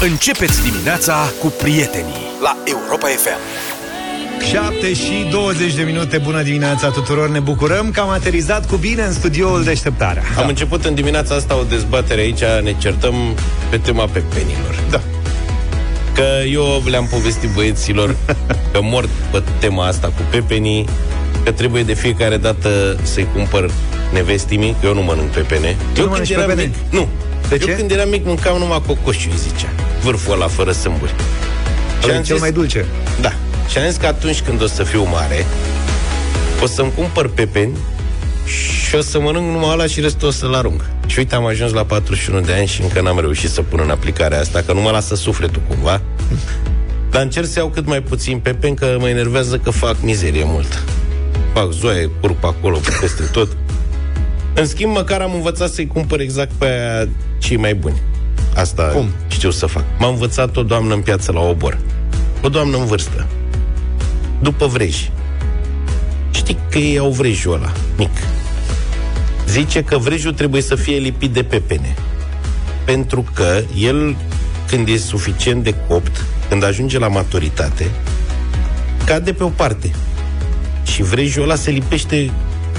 Începeți dimineața cu prietenii la Europa FM. 7 și 20 de minute, bună dimineața tuturor. Ne bucurăm că am aterizat cu bine în studioul Deșteptarea. Am da. început în dimineața asta o dezbatere aici. Ne certăm pe tema pepenilor Da. Că eu le-am povestit băieților Că mor pe tema asta cu pepenii Că trebuie de fiecare dată să-i cumpăr nevestimii Că eu nu mănânc pepene. Tu Eu nu când mănânci eram pepene? mic, nu. De Eu ce? când eram mic mâncam numai cocoșul, îi zicea Vârful ăla fără sâmburi Ăla e am cel zis- mai dulce Da. Și am zis că atunci când o să fiu mare, o să-mi cumpăr pepeni și o să mănânc numai ăla și restul o să-l arunc. Și uite, am ajuns la 41 de ani și încă n-am reușit să pun în aplicare asta, că nu mă lasă sufletul cumva. Dar încerc să iau cât mai puțin pepeni, că mă enervează că fac mizerie multă. Fac zoaie, curg pe acolo, pe peste tot. În schimb, măcar am învățat să-i cumpăr exact pe aia cei mai buni. Asta Cum? știu să fac. M-a învățat o doamnă în piață la obor. O doamnă în vârstă. După vreji. Știi că ei au vrejul ăla, mic. Zice că vrejul trebuie să fie lipit de pepene. Pentru că el, când e suficient de copt, când ajunge la maturitate, cade pe o parte. Și vrejul ăla se lipește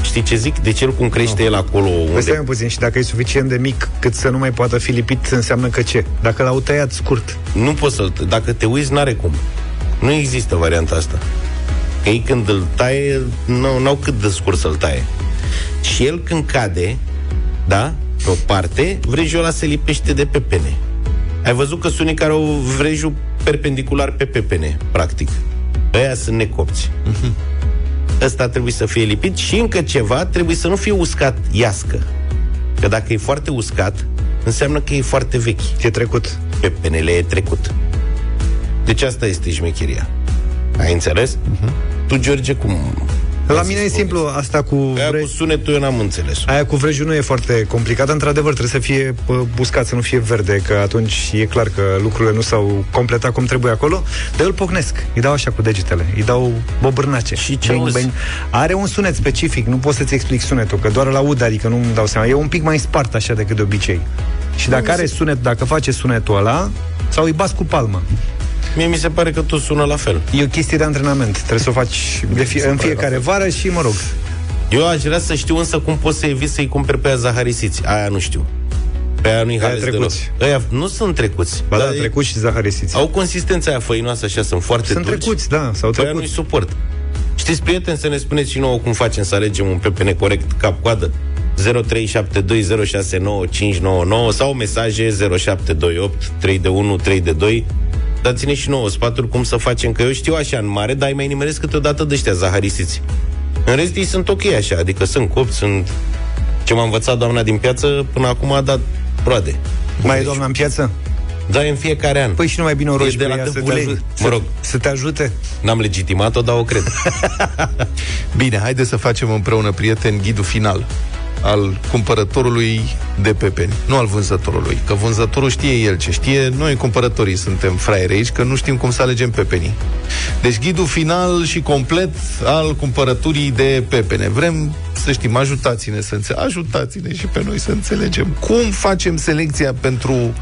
Știi ce zic? De cel cum crește el acolo Păi unde... stai un puțin și dacă e suficient de mic cât să nu mai poată fi lipit, înseamnă că ce? Dacă l-au tăiat scurt. Nu poți să-l... Dacă te uiți, n-are cum. Nu există varianta asta. Că ei când îl taie, nu, n-au cât de scurt să-l taie. Și el când cade, da, pe o parte, vrejul ăla se lipește de pepene. Ai văzut că sunt unii care au vrejul perpendicular pe pepene, practic. Ăia sunt necopți. Ăsta trebuie să fie lipit și încă ceva, trebuie să nu fie uscat iască. Că dacă e foarte uscat, înseamnă că e foarte vechi E trecut. pepenele e trecut. Deci asta este șmecheria. Ai înțeles? Uh-huh. Tu, George, cum... La mine e simplu, asta cu, Aia vre... cu sunetul eu n-am înțeles aia cu vrejul nu e foarte complicat. Într-adevăr, trebuie să fie pă, uscat, să nu fie verde, că atunci e clar că lucrurile nu s-au completat cum trebuie acolo. Dar eu îl pocnesc, îi dau așa cu degetele, îi dau bobârnace. Și ce auzi? Are un sunet specific, nu pot să-ți explic sunetul, că doar la aud, adică nu-mi dau seama. E un pic mai spart așa decât de obicei. Și dacă are sunet, dacă face sunetul ăla, sau îi bas cu palmă. Mie mi se pare că tot sună la fel. E o chestie de antrenament. Trebuie să o faci de fie, în fiecare vară și, mă rog, Eu aș vrea să știu însă cum poți să eviți să-i cumperi pe aia zaharisiți. Aia nu știu. Pe aia nu-i Aia hales deloc. trecuți. Aia nu sunt trecuți. ba da, Dar e- trecut și zaharisiți. Au consistența aia făinoasă așa, sunt foarte Sunt dulci. trecuți, da, sau Pe aia trecut. nu-i suport. Știți, prieteni, să ne spuneți și nouă cum facem să alegem un pepene corect cap-coadă? 0372069599 sau mesaje 0728 3 de 1 3 de 2 Dați-ne și nouă sfaturi cum să facem, că eu știu așa în mare, dar îi mai nimeresc câteodată de ăștia zaharisiți. În rest, ei sunt ok așa, adică sunt copți, sunt... Ce m-a învățat doamna din piață, până acum a dat roade. Mai e doamna în piață? Da, în fiecare an. Păi și nu mai bine o rogi E de pe la ea să te, Dăbuleni. ajute, Mă rog. să, să te ajute? N-am legitimat-o, dar o cred. Bine, haideți să facem împreună, prieteni, ghidul final al cumpărătorului de pepeni, nu al vânzătorului. Că vânzătorul știe el ce știe, noi cumpărătorii suntem fraieri aici, că nu știm cum să alegem pepenii. Deci ghidul final și complet al cumpărăturii de pepene. Vrem să știm, ajutați-ne să înțelegem, ajutați-ne și pe noi să înțelegem cum facem selecția pentru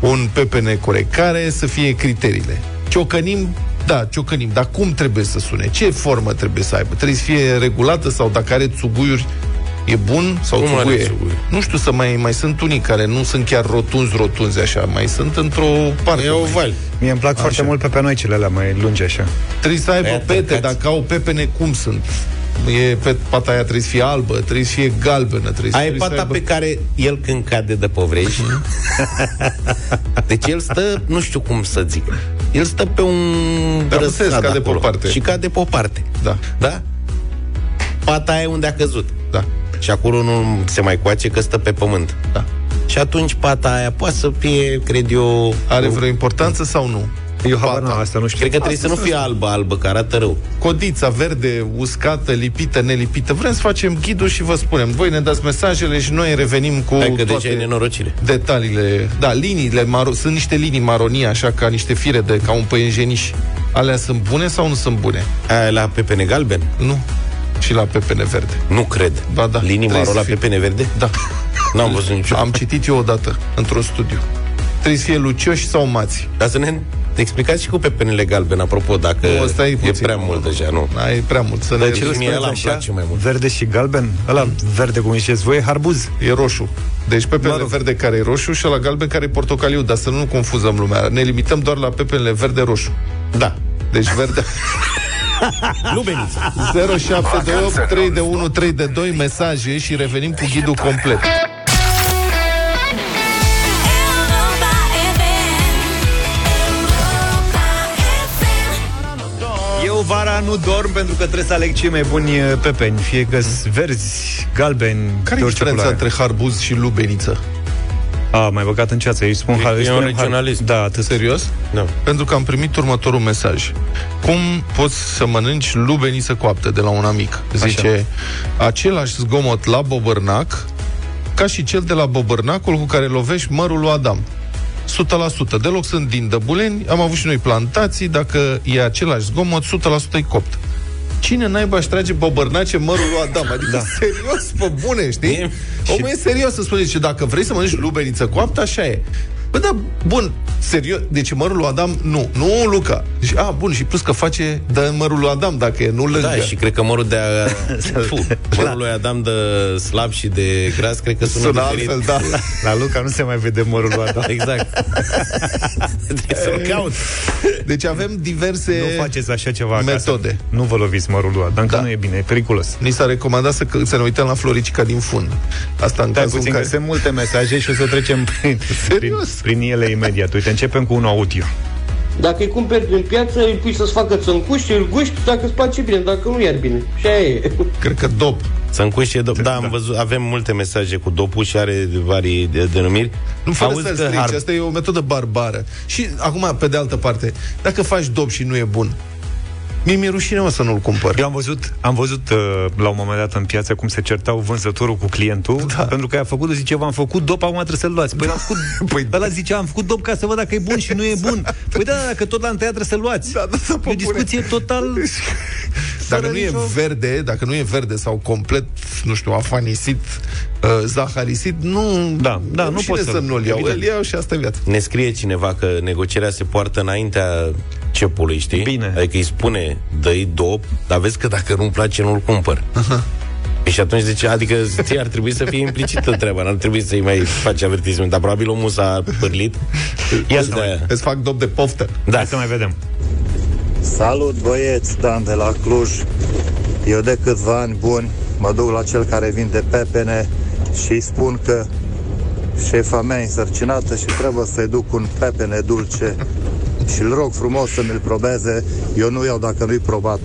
un pepene corect, care să fie criteriile. Ciocănim da, ciocănim, dar cum trebuie să sune? Ce formă trebuie să aibă? Trebuie să fie regulată sau dacă are țuguiuri e bun sau Cum are țuguie? țuguie? Nu știu, să mai, mai sunt unii care nu sunt chiar rotunzi, rotunzi așa, mai sunt într-o parte. E mai- oval. Mie îmi plac Așa. foarte mult pe cele alea mai lungi așa. Trebuie să aibă Aia pete, tărcați. dacă au pepene, cum sunt? E pe pata aia trebuie să fie albă, trebuie să fie galbenă, trebuie, Aia e trebuie să pata aibă... pe care el când cade de pe vrej Deci el stă, nu știu cum să zic El stă pe un Da, am răsad înțeles, cade pe o acolo. parte. Și cade pe o parte Da. Da? Pata aia unde a căzut Da. Și acolo nu se mai coace că stă pe pământ Da. Și atunci pata aia poate să fie, cred eu Are vreo importanță sau nu? Eu habar Pata. n-am asta, nu știu. Cred că trebuie să nu fie albă, albă, că arată rău Codița verde, uscată, lipită, nelipită. Vrem să facem ghidul și vă spunem. Voi ne dați mesajele și noi revenim cu Hai că toate deja e nenorocire detaliile. Da, liniile, maro- sunt niște linii maronii, așa, ca niște fire de, ca un păienjeniș. Alea sunt bune sau nu sunt bune? Aia la pepene galben? Nu. Și la pepene verde. Nu cred Ba da, Linii trebuie maro să la fie. pepene verde? Da. N-am văzut niciodată Am citit eu odată, într-un studiu. Trebuie să fie lucioși sau mați. Dar să ne explicați și cu pepenele galben, apropo, dacă Nu, stai e puțin. prea mult deja, nu? Da, e prea mult. Să ne... Dar ce mie spuneți ăla îmi așa? place mai mult. Verde și galben? Ăla verde, cum ziceți voi, e harbuz. E roșu. Deci pepenele Mă rog. verde care e roșu și la galben care e portocaliu, dar să nu confuzăm lumea. Ne limităm doar la pepenele verde-roșu. Da. Deci verde... Lubenița. 0728 3 de 1 3 de 2 mesaje și revenim cu ghidul complet. Europa FM. Europa FM. Eu vara nu dorm pentru că trebuie să aleg cei mai buni uh, pepeni, fie că verzi, galbeni, Care de e orice diferența culoare. între harbuz și lubeniță? A, mai băgat în ceață, îi spun E- har- îi e un spunem har- regionalism. Da, atât. Serios? Da. Pentru că am primit următorul mesaj. Cum poți să mănânci lubeniță coaptă de la un amic? Zice, același zgomot la bobărnac ca și cel de la bobărnacul cu care lovești mărul lui Adam. 100%. Deloc sunt din Dăbuleni, am avut și noi plantații, dacă e același zgomot, 100% e copt. Cine naiba își trage bobărnace mărul lui Adam? Adică da. serios, pe bune, știi? E- Omul e serios să spune, zice, dacă vrei să mănânci lubeniță coaptă, așa e. Bă, da, bun, serios, deci mărul lui Adam, nu, nu Luca. Deci, a, bun, și plus că face de mărul lui Adam, dacă e, nu lângă. Da, și cred că mărul de a, Fu, mărul lui Adam de slab și de gras, cred că sună, sună diferit. altfel, da. La Luca nu se mai vede mărul lui Adam. Exact. Trebuie să-l caut. Deci avem diverse Nu faceți așa ceva acasă. metode. Nu vă loviți mărul lui Adam, că Da. nu e bine, e periculos. Ni s-a recomandat să, să ne uităm la Floricica din fund. Asta în Stai cazul în puțin, care... că sunt multe mesaje și o să trecem prin, prin, Serios? prin ele imediat. Uite, începem cu unul audio. Dacă îi cumperi din piață, îi pui să-ți facă țâncuși, îl guști, dacă îți place bine, dacă nu, iar bine. Și aia e. Cred că dop. Să încușe do- Da, am văzut, avem multe mesaje cu dopul și are varii de denumiri. Nu fără Auzi să-l că strici, har- asta e o metodă barbară. Și acum, pe de altă parte, dacă faci dop și nu e bun, mie mi-e rușine, mă, să nu-l cumpăr. Eu am văzut, am văzut uh, la un moment dat în piață cum se certau vânzătorul cu clientul, da. pentru că a făcut, zice, v-am făcut dop, acum trebuie să-l luați. Păi, l-am făcut, păi, ăla zice, am făcut dop ca să văd dacă e bun și nu e bun. Păi da, dacă tot l-am tăiat, trebuie să-l luați. Da, da, da, e o pe discuție total... Dacă fără nu e nicio- verde, dacă nu e verde sau complet, nu știu, afanisit, uh, zaharisit, nu, Da, da, e nu rușine poți să- să nu-l iau. evident. Îl iau și asta e viața. Ne scrie cineva că negocierea se poartă înaintea cepului, știi? Bine. Adică îi spune, dă-i dop, dar vezi că dacă nu-mi place, nu-l cumpăr. Păi și atunci zice, adică ție ar trebui să fie implicită treaba, n-ar trebui să-i mai faci avertisment, dar probabil omul s-a pârlit. Ia Îți să dă- mai- Îți fac dop de poftă. Da, Hai să mai vedem. Salut băieți, Dan de la Cluj. Eu de câțiva ani buni mă duc la cel care vinde pepene și îi spun că șefa mea e însărcinată și trebuie să-i duc un pepene dulce și îl rog frumos să mi-l probeze. Eu nu iau dacă nu-i probat.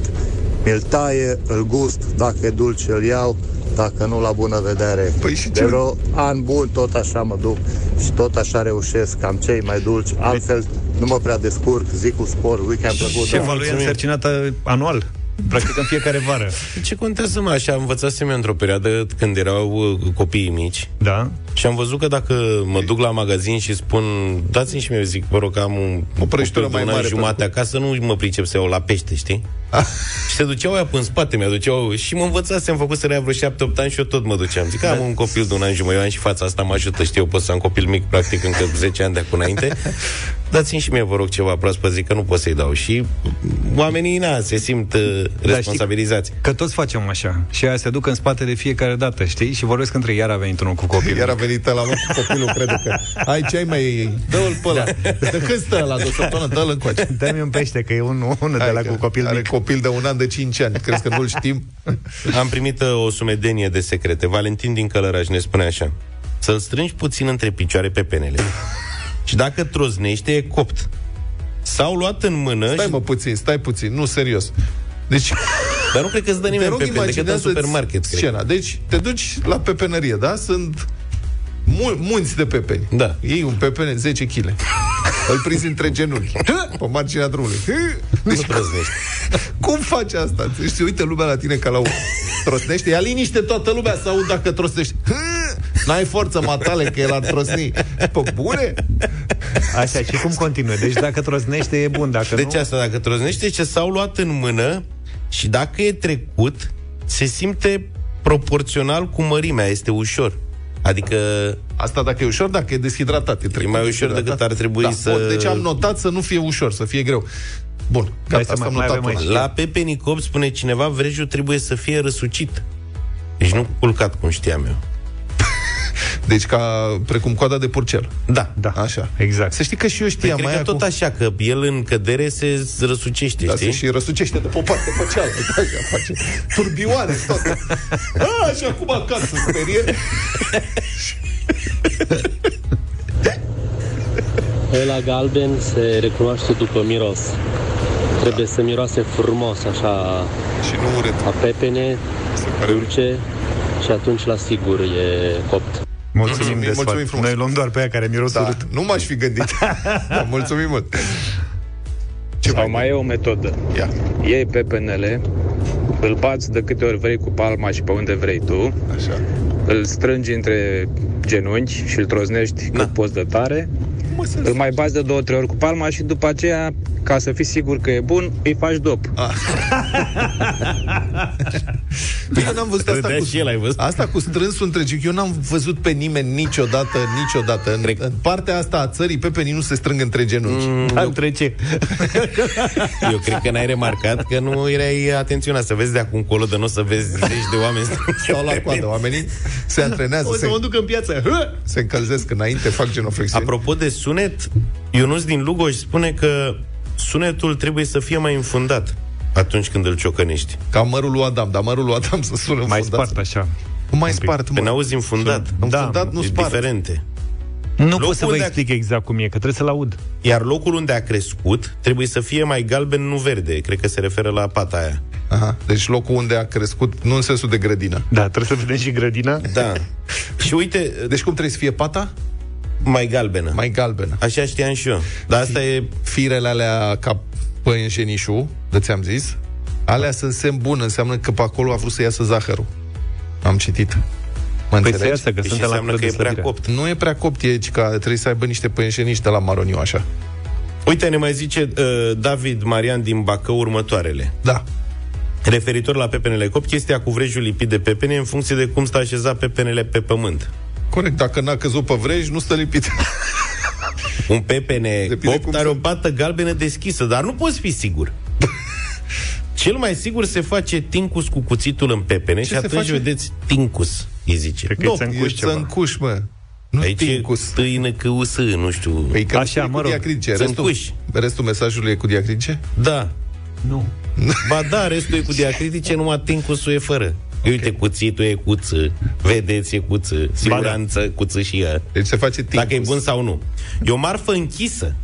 Mi-l taie, îl gust, dacă e dulce îl iau, dacă nu la bună vedere. Păi și de ce- vreo an bun tot așa mă duc și tot așa reușesc, am cei mai dulci, altfel nu mă prea descurc, zic cu spor, weekend plăcut. Șefa lui e mulțumim. însărcinată anual. Practic în fiecare vară. ce contează, mă, așa, învățasem eu într-o perioadă când erau uh, copiii mici Da? și am văzut că dacă mă duc la magazin și spun, dați-mi și mie, zic, vă rog, că am un, O prăjitură copil de mai un an mare jumate pentru- acasă, nu mă pricep să iau la pește, știi? și se duceau aia până în spate, mi-aduceau și mă învățasem, făcut să vreo 7-8 ani și eu tot mă duceam. Zic, am un copil de un an jumătate, eu am și fața asta mă ajută, știu, eu pot să am copil mic, practic, încă 10 ani de acum înainte. Dați-mi și mie, vă rog, ceva proaspăt, zic că nu pot să-i dau. Și oamenii, na, se simt uh, responsabilizați. Că toți facem așa. Și aia se duc în spate de fiecare dată, știi? Și vorbesc între ei, iar a venit unul cu copilul. Iar a venit la mă cu copilul, crede că ai ce ai mai... Dă-l pe ăla. De când stă la de o săptămână? Dă-l încoace. Dă-mi un pește, că e unul, unul de Hai la că cu copil are mic. copil de un an de 5 ani. Crezi că nu-l știm? Am primit uh, o sumedenie de secrete. Valentin din Călăraș ne spune așa. Să-l strângi puțin între picioare pe penele. Și dacă troznește, e copt. S-au luat în mână Stai și... mă puțin, stai puțin, nu serios. Deci, Dar nu cred că îți dă te nimeni rog, pepene decât în imaginează supermarket. Cred. scena. Deci, te duci la pepenărie, da? Sunt mul- munți de pepeni. Da. Iei un pepene 10 kg. Îl prinzi între genunchi. Pe marginea drumului. Nu Deci, trăznești. cum faci asta? Deci se uită lumea la tine ca la un... Trosnește? Ia liniște toată lumea să aud dacă trosnești. N-ai forță matale că el ar trosni. Pe bune? Așa, și cum continuă? Deci dacă troznește, e bun. Dacă Deci nu... asta, dacă troznește, ce s-au luat în mână și dacă e trecut, se simte proporțional cu mărimea, este ușor. Adică Asta dacă e ușor, dacă e deshidratat. E, trecut mai ușor deshidratat. decât ar trebui da. să- Bun, deci am notat să nu fie ușor, să fie greu. Bun, gata, să asta mai- am mai notat avem una. aici. la Pepe Cop spune cineva, vrejul trebuie să fie răsucit. Deci nu culcat, cum știam eu. Deci ca, precum coada de purcel. Da. Da, Așa. exact. Să știi că și eu Păi știam cred mai că tot așa, că el în cădere se răsucește, Da, știi? se și răsucește de pe o parte pe cealaltă. Așa face. Turbioare, tot. A, și acum acasă, sperie. Ăla galben se recunoaște după miros. Trebuie să miroase frumos, așa, Și nu urât. a pepene, Se pare urât. dulce și atunci la sigur e copt. Mulțumim Mulțumim, de mulțumim sfat. frumos. Noi luăm doar pe aia care miros Da, urât. nu m-aș fi gândit. da, mulțumim mult. Ce Sau mai e o metodă. Ia. Iei pepenele, îl bați de câte ori vrei cu palma și pe unde vrei tu, Așa. îl strângi între genunchi și îl troznești cât poți de tare, Mă, să îl mai bați de două, trei ori cu palma și după aceea, ca să fii sigur că e bun, îi faci dop. Bine, n-am văzut asta Râdea cu, și el, ai văzut? asta cu strânsul între genunchi. Eu n-am văzut pe nimeni niciodată, niciodată. În, Cred- în partea asta a țării, pepenii nu se strâng între genunchi. Mm. Da, între ce? Eu cred că n-ai remarcat că nu erai atenționat să vezi de acum încolo, de nu o să vezi zeci de oameni Stau la coadă. Oamenii se antrenează, O să se, mă duc în piață. Hă! se încălzesc înainte, fac genoflexiuni. Apropo de sunet, Ionuț din Lugoj spune că sunetul trebuie să fie mai înfundat atunci când îl ciocănești. Ca mărul lui Adam, dar mărul lui Adam să sună Mai înfundat. spart așa. Cum mai Un pic. spart, mă? Când auzi înfundat, Da, Înfundat nu e spart. diferente. Nu Locul pot să vă unde a- explic exact cum e, că trebuie să-l aud. Iar locul unde a crescut trebuie să fie mai galben, nu verde. Cred că se referă la pata aia. Aha. Deci locul unde a crescut, nu în sensul de grădină. Da, trebuie să vedem și grădina. Da. Și uite, Deci cum trebuie să fie pata? Mai galbenă. Mai galbenă. Așa știam și eu. Dar asta e... Firele alea ca păienjenișul, de ți-am zis, alea sunt semn bun, înseamnă că pe acolo a vrut să iasă zahărul. Am citit. Mă Păi să înțelegi? iasă, că Deci suntem la înseamnă că e prea slăbire. copt. Nu e prea copt, e ci că trebuie să aibă niște păienjeniși de la maroniu, așa. Uite, ne mai zice uh, David Marian din Bacău următoarele. Da. Referitor la pepenele copt, chestia cu vrejul lipit de pepene în funcție de cum stă așezat pepenele pe pământ. Corect, dacă n-a căzut pe vrej, nu stă lipit. Un pepene Depinde copt cum are se- o pată galbenă deschisă, dar nu poți fi sigur. Cel mai sigur se face tincus cu cuțitul în pepene Ce și se atunci face? vedeți tincus, îi zice. Cred că e țăncuș e ceva. țăncuș, mă. Nu Aici e tincus. tâină căusă, nu știu. Păi că Așa, e cu mă rog. diacritice. Restul, Țăncuș. restul mesajului e cu diacritice? Da. Nu. Ba da, restul e cu diacritice, numai tincusul e fără. Uite, cuțitul e cuță, vedeți, e cuță, siguranță, cuță și ea. Deci se face tincus. Dacă e bun sau nu. E o marfă închisă.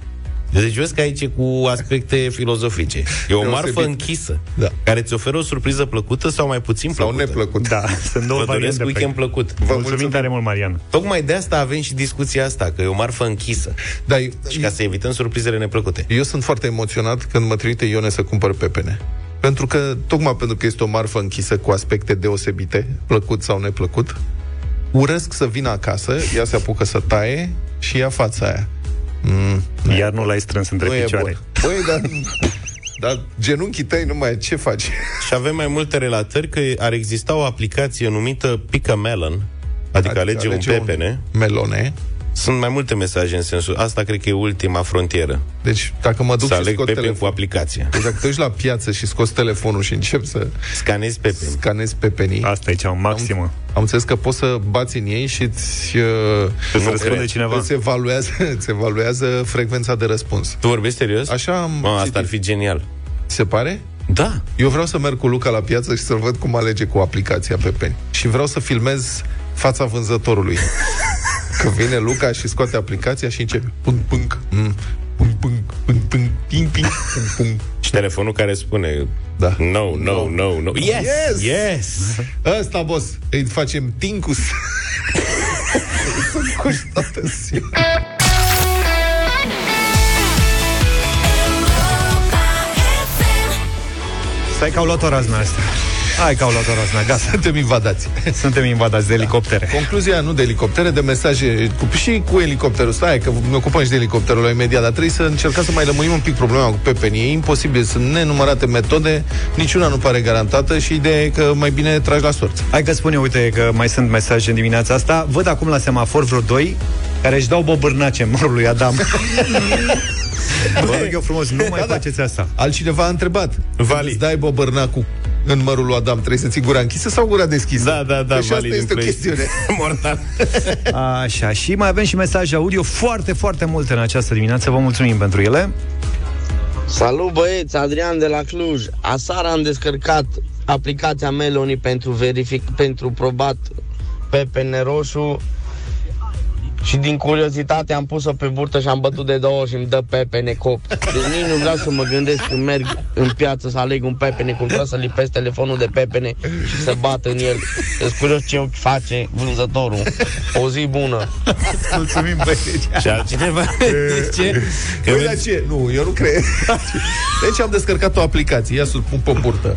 Deci vezi că aici e cu aspecte filozofice. E o Deosebit. marfă închisă, Da. care ți oferă o surpriză plăcută sau mai puțin Sau plăcută. neplăcut. Da, sunt două Vă doresc variante. weekend pe... plăcut. Vă Mulțumim mulțumim. tare mult, Marian. Tocmai de asta avem și discuția asta, că e o marfă închisă. Dar Și ca să evităm surprizele neplăcute. eu sunt foarte emoționat când mă trimite Ione să cumpăr pepene. Pentru că, tocmai pentru că este o marfă închisă cu aspecte deosebite, plăcut sau neplăcut, urăsc să vină acasă, ea se apucă să taie și ia fața aia. Mm, Iar nu l-ai strâns între nu e picioare. bun. Băi, dar, dar genunchii tăi nu mai ce faci? Și avem mai multe relatări că ar exista o aplicație numită Pick a Melon, adică, alege, un pepene. melone. Sunt mai multe mesaje în sensul Asta cred că e ultima frontieră Deci, dacă mă duc Să și aleg scot pepene cu telefonul... aplicație Deci dacă te duci la piață și scoți telefonul și încep să Scanezi pepeni scanezi pepenii, Asta e cea maximă. am înțeles că poți să bați în ei și îți, uh, Îți Nu răspunde cred. cineva. îți, evaluează, îți evaluează frecvența de răspuns. Tu vorbești serios? Așa am Mă, asta citit. ar fi genial Ți se pare? Da Eu vreau să merg cu Luca la piață și să-l văd cum alege cu aplicația Pepeni. Și vreau să filmez fața vânzătorului. Că vine Luca și scoate aplicația și începe pung, pung, mm, pung, pung, pung, pung, ping, ping, pung, pung. Și telefonul care spune Da. No, no, no, no Yes, Yes! yes Ăsta, boss, îi facem tincus. Sunt cuși toată ziua. Stai că au luat o razna asta. Hai că au luat o razna, gata. Suntem invadați. Suntem invadați de elicoptere. Concluzia nu de elicoptere, de mesaje cu, și cu elicopterul. Stai că ne ocupăm și de elicopterul ăla imediat, dar trebuie să încercăm să mai lămurim un pic problema cu pepenii. E imposibil, sunt nenumărate metode, niciuna nu pare garantată și ideea e că mai bine tragi la sorți. Hai că spune, uite că mai sunt mesaje în dimineața asta. Văd acum la semafor vreo doi care își dau bobârnace în mărul lui Adam. Vă rog eu frumos, nu mai faceți asta. Altcineva a întrebat. Vali. Când îți dai bobărnacul în mărul lui Adam, trebuie să ții gura închisă sau gura deschisă? Da, da, da, Deci asta Vali din este o Play. chestiune. Mortal. Așa, și mai avem și mesaje audio foarte, foarte multe în această dimineață. Vă mulțumim pentru ele. Salut băieți, Adrian de la Cluj. Aseară am descărcat aplicația Meloni pentru verific pentru probat pepene roșu și din curiozitate am pus-o pe burtă și am bătut de două ori și îmi dă pepene cop. Deci nici nu vreau să mă gândesc când merg în piață să aleg un pepene, cum vreau să lipesc telefonul de pepene și să bat în el. Sunt curios ce ochi face vânzătorul. O zi bună! Mulțumim, băieți. Și altcineva zice că Păi, dar ce? Nu, eu nu cred. Deci am descărcat o aplicație, ia să-l pun pe burtă.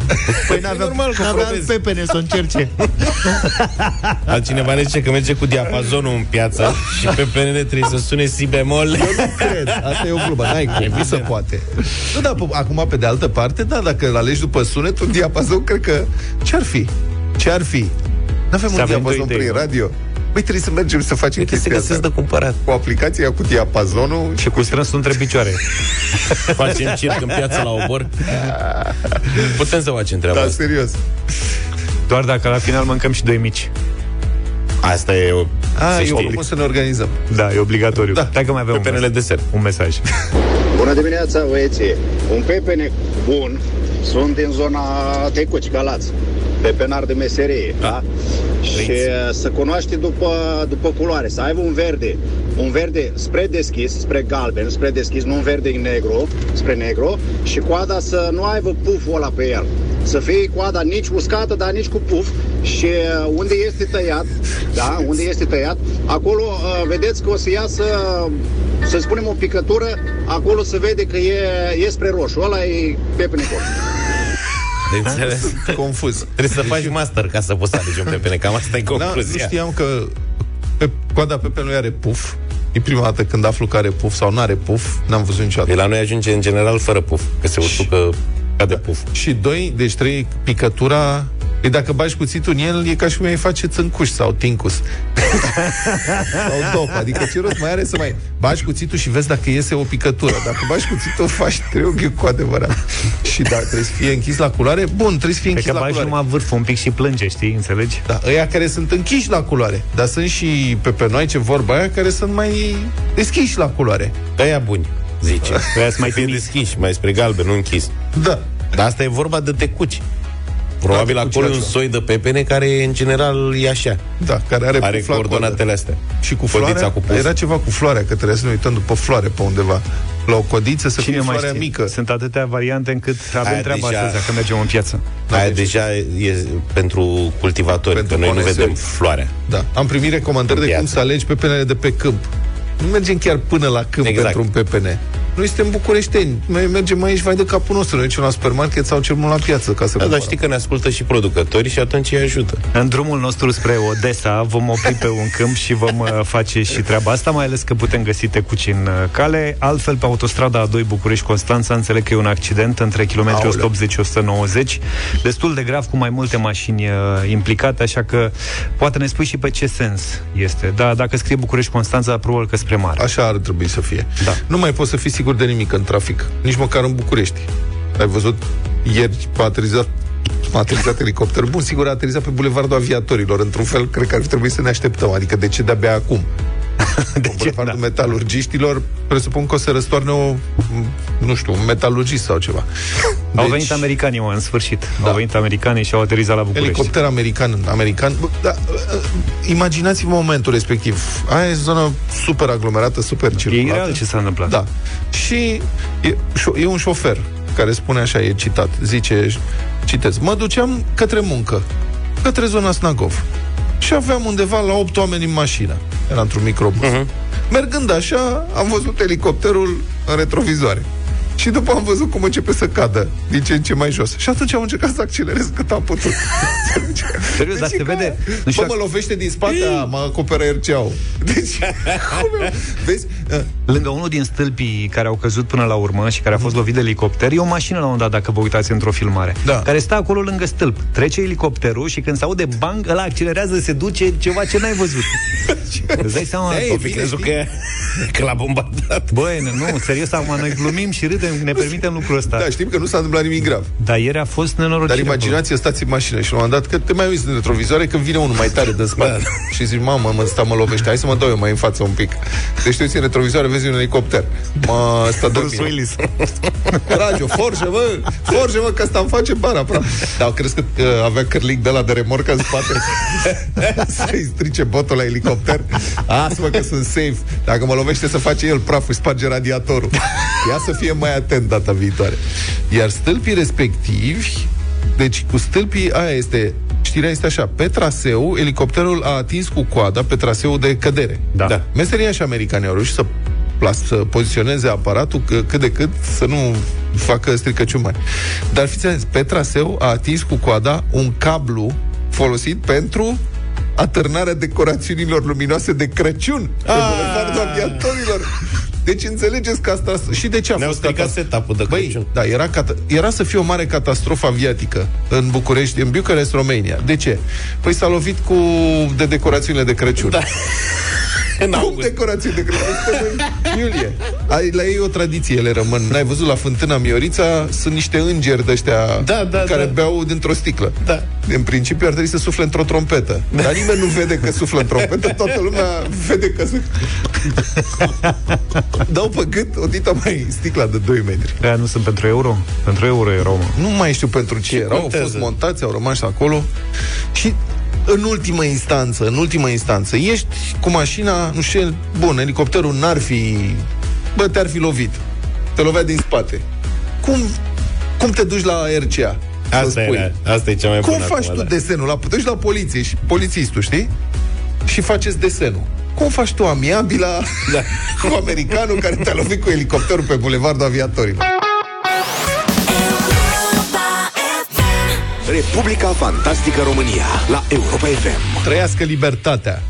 Păi n-avea, normal că n-avea probezi. pepene să o încerce. altcineva ne zice că merge cu diapazonul în piață și pe PNL trebuie să sune si bemol. Nu cred, asta e o glumă, n-ai cum, nu se poate. Nu, dar p- acum, pe de altă parte, da, dacă îl alegi după sunet, un diapazon, cred că... Ce-ar fi? Ce-ar fi? N-avem Să un avem diapazon două idei, prin nu? radio? Băi, trebuie să mergem să facem Cred că se chestia găsesc asta. de cumpărat. Cu aplicația cu diapazonul Și cu strânsul între picioare. Facem circ în piață la obor. Putem să facem treaba Da, asta. serios. Doar dacă la final mâncăm și doi mici. Asta e o... A, să eu știi. cum să ne organizăm. Da, e obligatoriu. Da. Dacă mai avem Pe un, PNL mesaj. desert. un mesaj. Bună dimineața, băieții! Un pepene bun sunt din zona Tecuci, Galați, pepenar de meserie, da? Și uh, să cunoaște după, după culoare, să aibă un verde, un verde spre deschis, spre galben, spre deschis, nu un verde negru, spre negru, și coada să nu aibă puful ăla pe el. Să fie coada nici uscată, dar nici cu puf și uh, unde este tăiat, da, unde este tăiat, acolo uh, vedeți că o să iasă, să spunem o picătură, acolo se vede că e, e spre roșu, ăla e pepene coș. De înțeles? Confuz. Trebuie să faci master ca să poți să alegi un pepene. Cam asta e Da, nu concluzia. știam că pe, coada pepelui are puf. E prima dată când aflu că are puf sau nu are puf. N-am văzut niciodată. De la noi ajunge în general fără puf, că se usucă ca de puf. Și doi, deci trei, picătura E dacă bagi cuțitul în el, e ca și cum ai face țâncuș sau tincus. sau dop. Adică ce rost mai are să mai bagi cuțitul și vezi dacă iese o picătură. Dacă bagi cuțitul, faci triunghi cu adevărat. și da, trebuie să fie închis la culoare. Bun, trebuie să fie Cred închis că la bagi culoare. numai vârful un pic și plânge, știi? Înțelegi? Da, ăia care sunt închiși la culoare. Dar sunt și pepenoaice, vorba aia, care sunt mai deschiși la culoare. Ăia buni, zice. Ăia sunt mai fie timizi. deschiși, mai spre galben, nu închis. Da. Dar asta e vorba de tecuci. Probabil Da, tecuci acolo e un altceva. soi de pepene care în general e așa. Da, care are, Are puf la coordonatele coadă. astea. Și cu Codița floarea, cu puf. era ceva cu floarea, că trebuie să ne uităm după floare pe undeva. La o codiță să Cine fie mai floarea știe? mică. Sunt atâtea variante încât avem Aia treaba deja- asta că mergem în piață. Aia deja e pentru cultivatori, Pentru că noi nu conesori. vedem floarea. Da. Am primit recomandări În de cum piață. să alegi pepenele de pe câmp. Nu mergem chiar până la câmp Exact. pentru un pepene. Noi suntem bucureșteni. Noi mergem aici, vai de capul nostru. Noi mergem la supermarket sau cel mult la piață ca să Da, dar cumpărăm. știi că ne ascultă și producătorii și atunci îi ajută. În drumul nostru spre Odessa vom opri pe un câmp și vom uh, face și treaba asta, mai ales că putem găsi tecuci în uh, cale. Altfel, pe autostrada A2 București-Constanța, înțeleg că e un accident între kilometri Aoleu. 180-190, destul de grav, cu mai multe mașini uh, implicate, așa că poate ne spui și pe ce sens este. Da, dacă scrie București-Constanța, probabil că spre mare. Așa ar trebui să fie. Da. Nu mai poți să fii sigur de nimic în trafic. Nici măcar în București. Ai văzut ieri a aterizat a aterizat elicopterul. Bun, sigur a aterizat pe Bulevardul Aviatorilor. Într-un fel, cred că ar trebui să ne așteptăm. Adică de ce de-abia acum? De ce? Bulevardul da. metalurgiștilor, presupun că o să răstoarne o, nu știu, un metalurgist sau ceva. Au venit americanii, mă, în sfârșit. Da. Au venit americanii și au aterizat la București. Elicopter american, american. Bă, Da, uh, imaginați-vă momentul respectiv. Aia e zonă super aglomerată, super E circulată. ireal ce s-a întâmplat. Da. Și e, șo- e un șofer care spune așa, e citat, zice, citez, mă duceam către muncă, către zona Snagov. Și aveam undeva la 8 oameni în mașină. Era într-un microbus. Uh-huh. Mergând așa, am văzut elicopterul în retrovizoare. Și după am văzut cum începe să cadă din ce în ce mai jos. Și atunci am încercat să accelerez cât am putut. Serios, dar se vede. Nu Bă, știu mă lovește din spate, a, mă acoperă RCA-ul. Deci, cum e? vezi? Lângă unul din stâlpii care au căzut până la urmă și care a fost lovit de elicopter, e o mașină la un dat, dacă vă uitați într-o filmare, Da. care stă acolo lângă stâlp. Trece elicopterul și când se aude bang, ăla accelerează, se duce ceva ce n-ai văzut. Îți dai seama? Ei, fi crezut că, că l-a bombardat. Băi, nu, serios, acum noi glumim și râdem, ne permitem lucrul ăsta. Da, știm că nu s-a întâmplat nimic grav. Dar ieri a fost nenorocire. Dar imaginați stați în mașină și la un moment dat că te mai uiți în retrovizoare când vine unul mai tare de spate Da. și zici, mamă, mă, ăsta mă lovește, hai să mă dau eu mai în față un pic. Deci te uiți în retrovizoare, vezi un elicopter. Mă, ăsta dă Bruce Willis. Trage-o, forge, mă, forge, mă, că asta îmi face bani aproape. Dar crezi că uh, avea cârlic de la de remorcă în spate? Să-i strice botul la elicopter? Asta mă că sunt safe. Dacă mă lovește să face el praf, îi sparge radiatorul. Ia să fie mai atent data viitoare. Iar stâlpii respectivi, deci cu stâlpii, aia este Știrea este așa, pe traseu, elicopterul a atins cu coada pe traseul de cădere. Da. da. Meseria și americanii au reușit să, plas, să poziționeze aparatul că, cât de cât să nu facă stricăciuni mari. Dar fiți atenți, pe traseu a atins cu coada un cablu folosit pentru atârnarea decorațiunilor luminoase de Crăciun pe bulevardul aviatorilor. Deci înțelegeți că asta... Și de ce a Ne-au fost stricat catas- setup-ul de Băi, Crăciun. da, era, cata- era să fie o mare catastrofă aviatică în București, în București, România. De ce? Păi s-a lovit cu de decorațiunile de Crăciun. Da. În Cum august. decorații de Crăciun? Suntem în iulie. Ai, la ei o tradiție, ele rămân. N-ai văzut la fântâna Miorița? Sunt niște îngeri de ăștia Da, da, care da. beau dintr-o sticlă. Da. În principiu ar trebui să sufle într-o trompetă. Dar nimeni nu vede că suflă în trompetă, toată lumea vede că se... Dau pe gât o dită mai sticla de 2 metri. Aia nu sunt pentru euro? Pentru euro erau, mă. Nu mai știu pentru ce erau, au contează? fost montați, au rămas acolo și în ultimă instanță, în ultimă instanță, ești cu mașina, nu știu, bun, elicopterul n-ar fi, bă, te-ar fi lovit. Te lovea din spate. Cum, cum te duci la RCA? să Asta, spui? era, asta e cea mai Cum bună faci acum, tu da. desenul? La, te duci la poliție și polițistul, știi? Și faceți desenul. Cum faci tu amiabila da. cu americanul care te-a lovit cu elicopterul pe bulevardul aviatorilor? Republica Fantastică România la Europa FM. Trăiască libertatea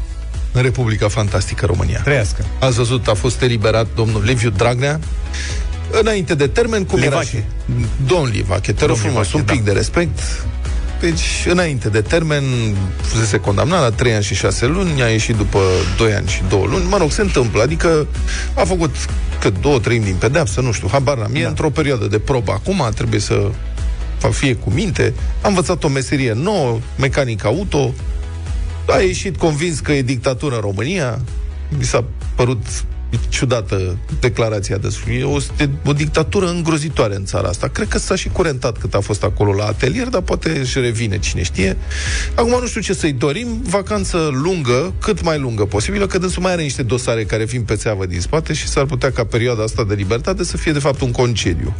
în Republica Fantastică România. Trăiască. Ați văzut, a fost eliberat domnul Liviu Dragnea înainte de termen, cum era și... Livache. Domn Livache, te rog Domn frumos, Livache, un pic da. de respect. Deci, înainte de termen, fusese condamnat la 3 ani și 6 luni, a ieșit după 2 ani și 2 luni. Mă rog, se întâmplă, adică a făcut cât două treimi din pedeapsă, nu știu, habar n-am. E într-o perioadă de probă acum, trebuie să fa- fie cu minte. A învățat o meserie nouă, mecanic auto, a ieșit convins că e dictatură în România. Mi s-a părut ciudată declarația de E o, este o dictatură îngrozitoare în țara asta. Cred că s-a și curentat cât a fost acolo la atelier, dar poate își revine, cine știe. Acum nu știu ce să-i dorim, vacanță lungă, cât mai lungă posibilă, că dânsul mai are niște dosare care vin pe țeavă din spate și s-ar putea ca perioada asta de libertate să fie de fapt un concediu.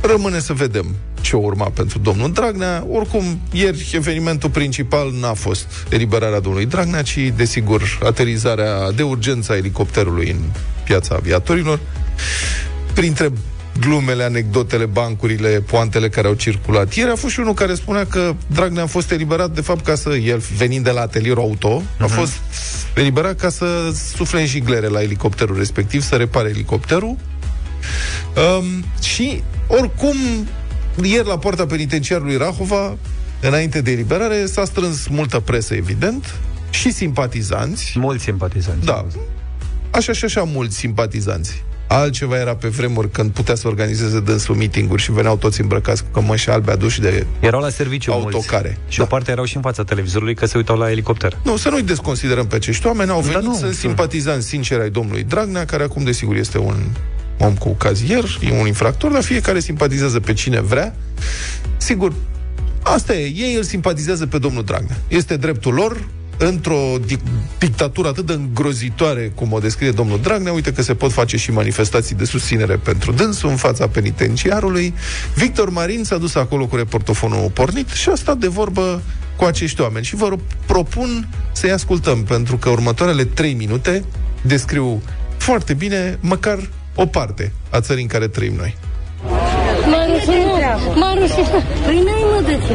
Rămâne să vedem ce urma pentru domnul Dragnea. Oricum, ieri evenimentul principal n-a fost eliberarea domnului Dragnea, ci, desigur, aterizarea de urgență a elicopterului în piața aviatorilor. Printre glumele, anecdotele, bancurile, poantele care au circulat. Ieri a fost și unul care spunea că Dragnea a fost eliberat, de fapt, ca să, el venind de la atelierul auto, a fost eliberat ca să sufle în jiglere la elicopterul respectiv, să repare elicopterul. Um, și, oricum, ieri la poarta penitenciarului Rahova, înainte de eliberare, s-a strâns multă presă, evident, și simpatizanți. Mulți simpatizanți. Da. Așa și așa mulți simpatizanți. Altceva era pe vremuri când putea să organizeze dânsul meeting-uri și veneau toți îmbrăcați cu cămăși albe aduși de... Erau la serviciu Autocare. mulți. Și da. o parte erau și în fața televizorului că se uitau la elicopter. Nu, să nu-i desconsiderăm pe acești oameni. Au venit, Da, nu, sunt nu. simpatizanți sinceri ai domnului Dragnea, care acum, desigur, este un om cu cazier, e un infractor, dar fiecare simpatizează pe cine vrea. Sigur, asta e. Ei îl simpatizează pe domnul Dragnea. Este dreptul lor, într-o dic- dictatură atât de îngrozitoare cum o descrie domnul Dragnea, uite că se pot face și manifestații de susținere pentru dânsul în fața penitenciarului. Victor Marin s-a dus acolo cu reportofonul pornit și a stat de vorbă cu acești oameni. Și vă ro- propun să-i ascultăm, pentru că următoarele trei minute descriu foarte bine măcar o parte a țării în care trăim noi. frumos. M-a rușinat. Păi n-ai mă de ce.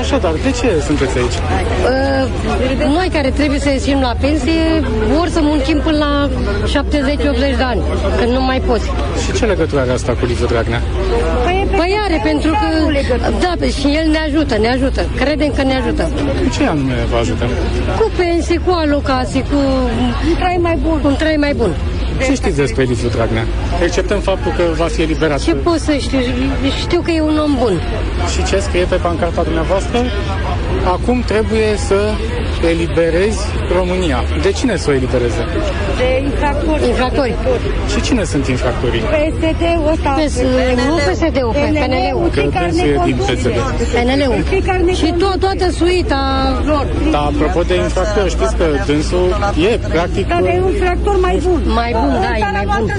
Așadar, de ce sunteți aici? Uh, noi care trebuie să ieșim la pensie, vor să muncim până la 70-80 de ani, când nu mai poți. Și ce legătură are asta cu Liviu Dragnea? Păi are, pentru că... Da, pe- și el ne ajută, ne ajută. Credem că ne ajută. Cu ce anume vă ajută? Cu pensii, cu alocații, cu... Un trai mai bun. Un trai mai bun. Ce știți despre Liviu Dragnea? Exceptăm faptul că va fi eliberat. Ce pot să știu? Știu că e un om bun. Și ce scrie pe pancarta dumneavoastră? Acum trebuie să eliberezi România. De cine să o elibereze? De infractori. Infractori. Și cine sunt infractorii? PSD-ul ăsta. Nu PSD-ul, PNL-ul. Că dânsul e din PSD. PNL-ul. Și to- toată suita lor. Dar apropo de infractori, știți că dânsul e practic... Dar e un infractor mai bun. Mai bun, da, e mai bun.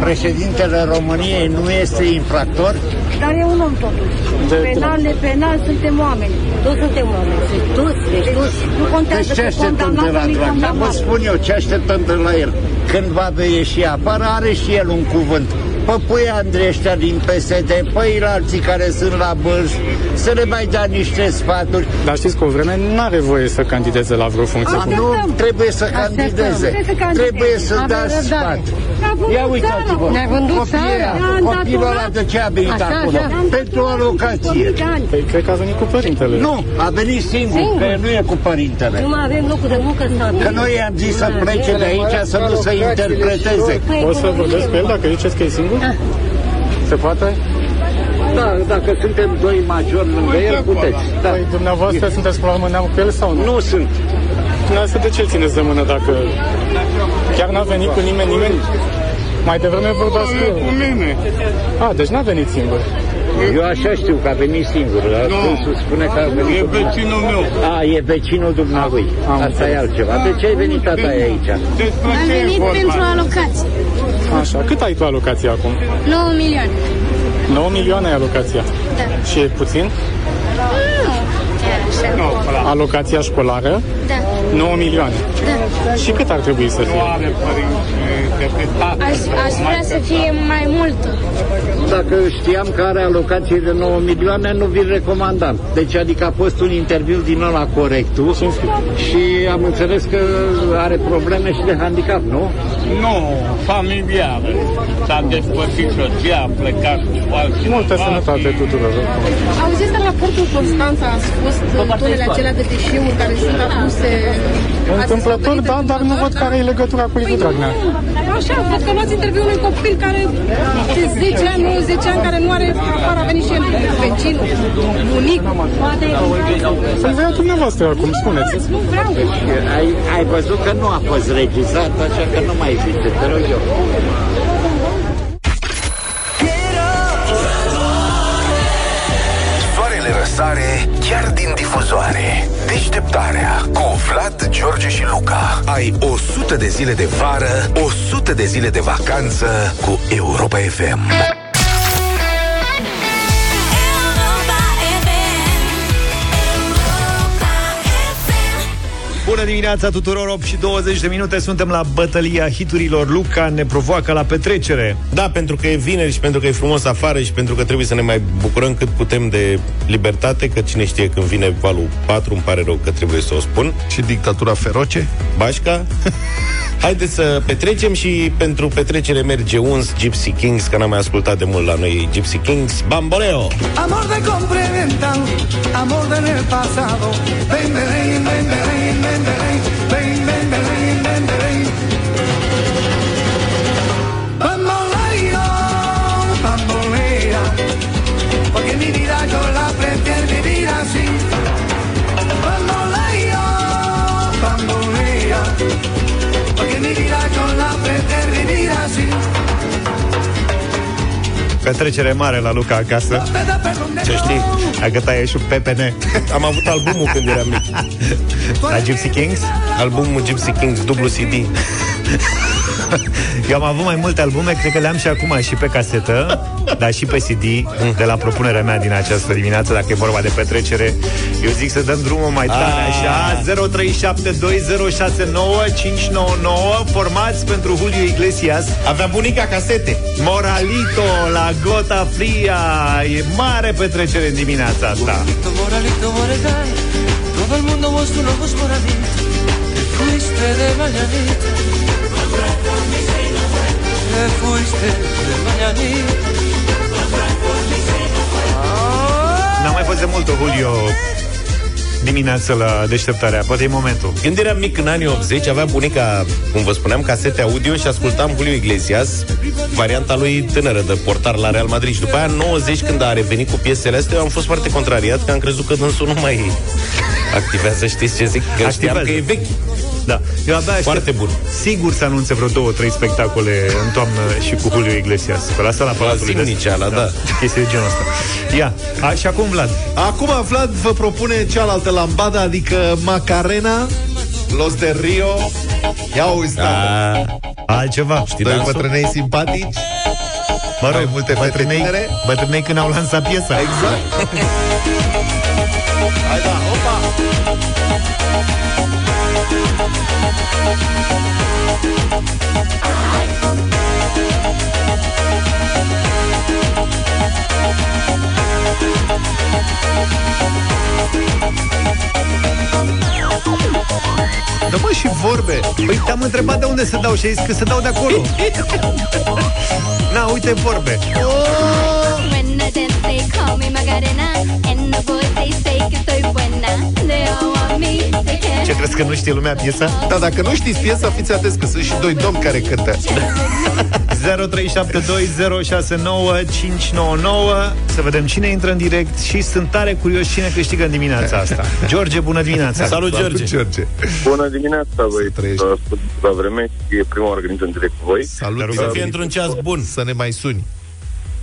Președintele României nu este infractor? Dar e un om totuși. De- Penal, nepenal, suntem oameni. Toți suntem oameni. Toți, deci toți. Nu contează Deci ce că așteptăm de condamnat la sau Dragnea? Vă necondamnat. spun eu ce așteptăm de la el. Când va ieși afară, are și el un cuvânt. Pă pui Andrei ăștia din PSD, păi alții care sunt la bârș, să le mai dea niște sfaturi. Dar știți că o vreme nu are voie să candideze la vreo funcție. A, nu trebuie să Așteptăm. candideze. Trebuie să candideze. Trebuie să Avem dea răbdare. sfat. Ne-a vândut Ia uitați-vă, țara. Ne-a vândut copiii țara. ăia, Ne-a Copilul ăla îndatorat. de ce a venit Așa, acolo? așa. Pentru o alocație. Păi cred că a venit cu părintele. Nu, a venit singur, Singur. că nu e cu părintele. Nu mai avem locul de muncă stabil. Că noi i-am zis să plece de aici, să nu se interpreteze. O să vorbesc cu el dacă ziceți că e singur? Se poate? Da, dacă suntem doi majori lângă el, puteți. Da. Păi dumneavoastră sunteți până la urmă neam cu el sau nu? Nu sunt. Dumneavoastră de ce îl țineți de mână dacă chiar n-a venit cu nimeni, nimeni? Mai devreme vorbeați cu el. Cu mine. A, deci n-a venit singur. Eu așa știu că a venit singur. Nu. spune că a venit E cu- vecinul meu. A, e vecinul dumnealui. Am Asta e înțeles. altceva. De ce ai venit tata aici? Despre Am ce e venit vorba? pentru alocație. Așa, cât ai tu alocația acum? 9 milioane. 9 milioane ai alocația. Da. Și e puțin? Nu, chiar așa. Alocația școlară? Da. 9 milioane. Da. Și cât ar trebui să fie? Oare, părinți, de pe tată. Aș, aș vrea să fie mai mult. Dacă știam că are alocație de 9 milioane, nu vi recomandam. Deci, adică a fost un interviu din ăla corectul și am înțeles că are probleme și de handicap, nu? Nu, familiară. S-a despărțit soția, a plecat cu alții. Multă sănătate tuturor. Auziți că raportul Constanța a spus tonele acelea de deșeuri care sunt aduse... Întâmplător, da, dar nu văd care e legătura cu Liviu Dragnea. Așa, văd că luați interviul unui copil care de 10 ani, 90 ani, care nu are afară, a venit și el vecinul, bunic. Să-l vă iau dumneavoastră acum, spuneți. Nu vreau. Ai, ai văzut că nu a fost regizat, așa că nu mai zice, te rog eu. Soarele răsare chiar din difuzoare. Deșteptarea cu Vlad, George și Luca. Ai 100 de zile de vară, 100 de zile de vacanță cu Europa FM. Bună dimineața tuturor, 8 și 20 de minute Suntem la bătălia hiturilor Luca ne provoacă la petrecere Da, pentru că e vineri și pentru că e frumos afară și pentru că trebuie să ne mai bucurăm cât putem de libertate, că cine știe când vine valul 4, îmi pare rău că trebuie să o spun. Și dictatura feroce? Bașca. Haideți să petrecem și pentru petrecere merge uns Gypsy Kings, că n-am mai ascultat de mult la noi Gypsy Kings. Bamboleo! Amor de complementar, amor del pasado. Ven, ven, ven, ven, ven, Petrecere mare la Luca acasă Ce știi? Dacă taie și PPN Am avut albumul când eram mic. La Gypsy Kings? Albumul Gypsy Kings, dublu CD. Eu am avut mai multe albume, cred că le-am și acum și pe casetă, dar și pe CD, de la propunerea mea din această dimineață, dacă e vorba de petrecere. Eu zic să dăm drumul mai tare, așa, 0372069599, formați pentru Julio Iglesias. Avea bunica casete. Moralito la Gota Fria. E mare petrecere în dimineața asta. Moralito, moregai, todo el mundo vos tus ojos moralitos, te fuiste de mañanita, te fuiste de mañanita. N-am mai fost de mult, Julio, dimineață la deșteptarea. Poate e momentul. Când eram mic în anii 80, avea bunica, cum vă spuneam, casete audio și ascultam Julio Iglesias, varianta lui tânără de portar la Real Madrid. Și după aia, în 90, când a revenit cu piesele astea, eu am fost foarte contrariat, că am crezut că dânsul nu mai activează, știți ce zic? Că știam Activează. că e vechi. Da. Eu abia aștept. Foarte bun. Sigur să anunțe vreo două, trei spectacole în toamnă și cu Julio Iglesias. Pe la sala Palatului de- Zimniceala, da. Chestii de genul ăsta. Ia, a, și acum Vlad. Acum Vlad vă propune cealaltă lambada, adică Macarena, Los de Rio. Ia uzi, Da. tată. Altceva. Știi Doi dansul? bătrânei simpatici. Mă rog, Mai multe fete bătrânei, tinere. bătrânei când au lansat piesa. Exact. Hai da, vorbe. Păi te-am întrebat de unde se dau și ai zis că se dau de acolo. Na, uite vorbe. When I dance, they call me Macarena. And the boys, they say que soy buena. They all want me, they can't. Ce crezi că nu știe lumea piesa? Da, dacă nu știți piesa, fiți atenți că sunt și doi domni care cântă. 0372069599 Să vedem cine intră în direct Și sunt tare curios cine câștigă în dimineața asta George, bună dimineața Salut, George. George. Bună dimineața, băi. trăiești. Vă ascult la vreme și e prima oară când intru în direct cu voi. Salut, Să bine fie venit. într-un ceas bun. Să ne mai suni.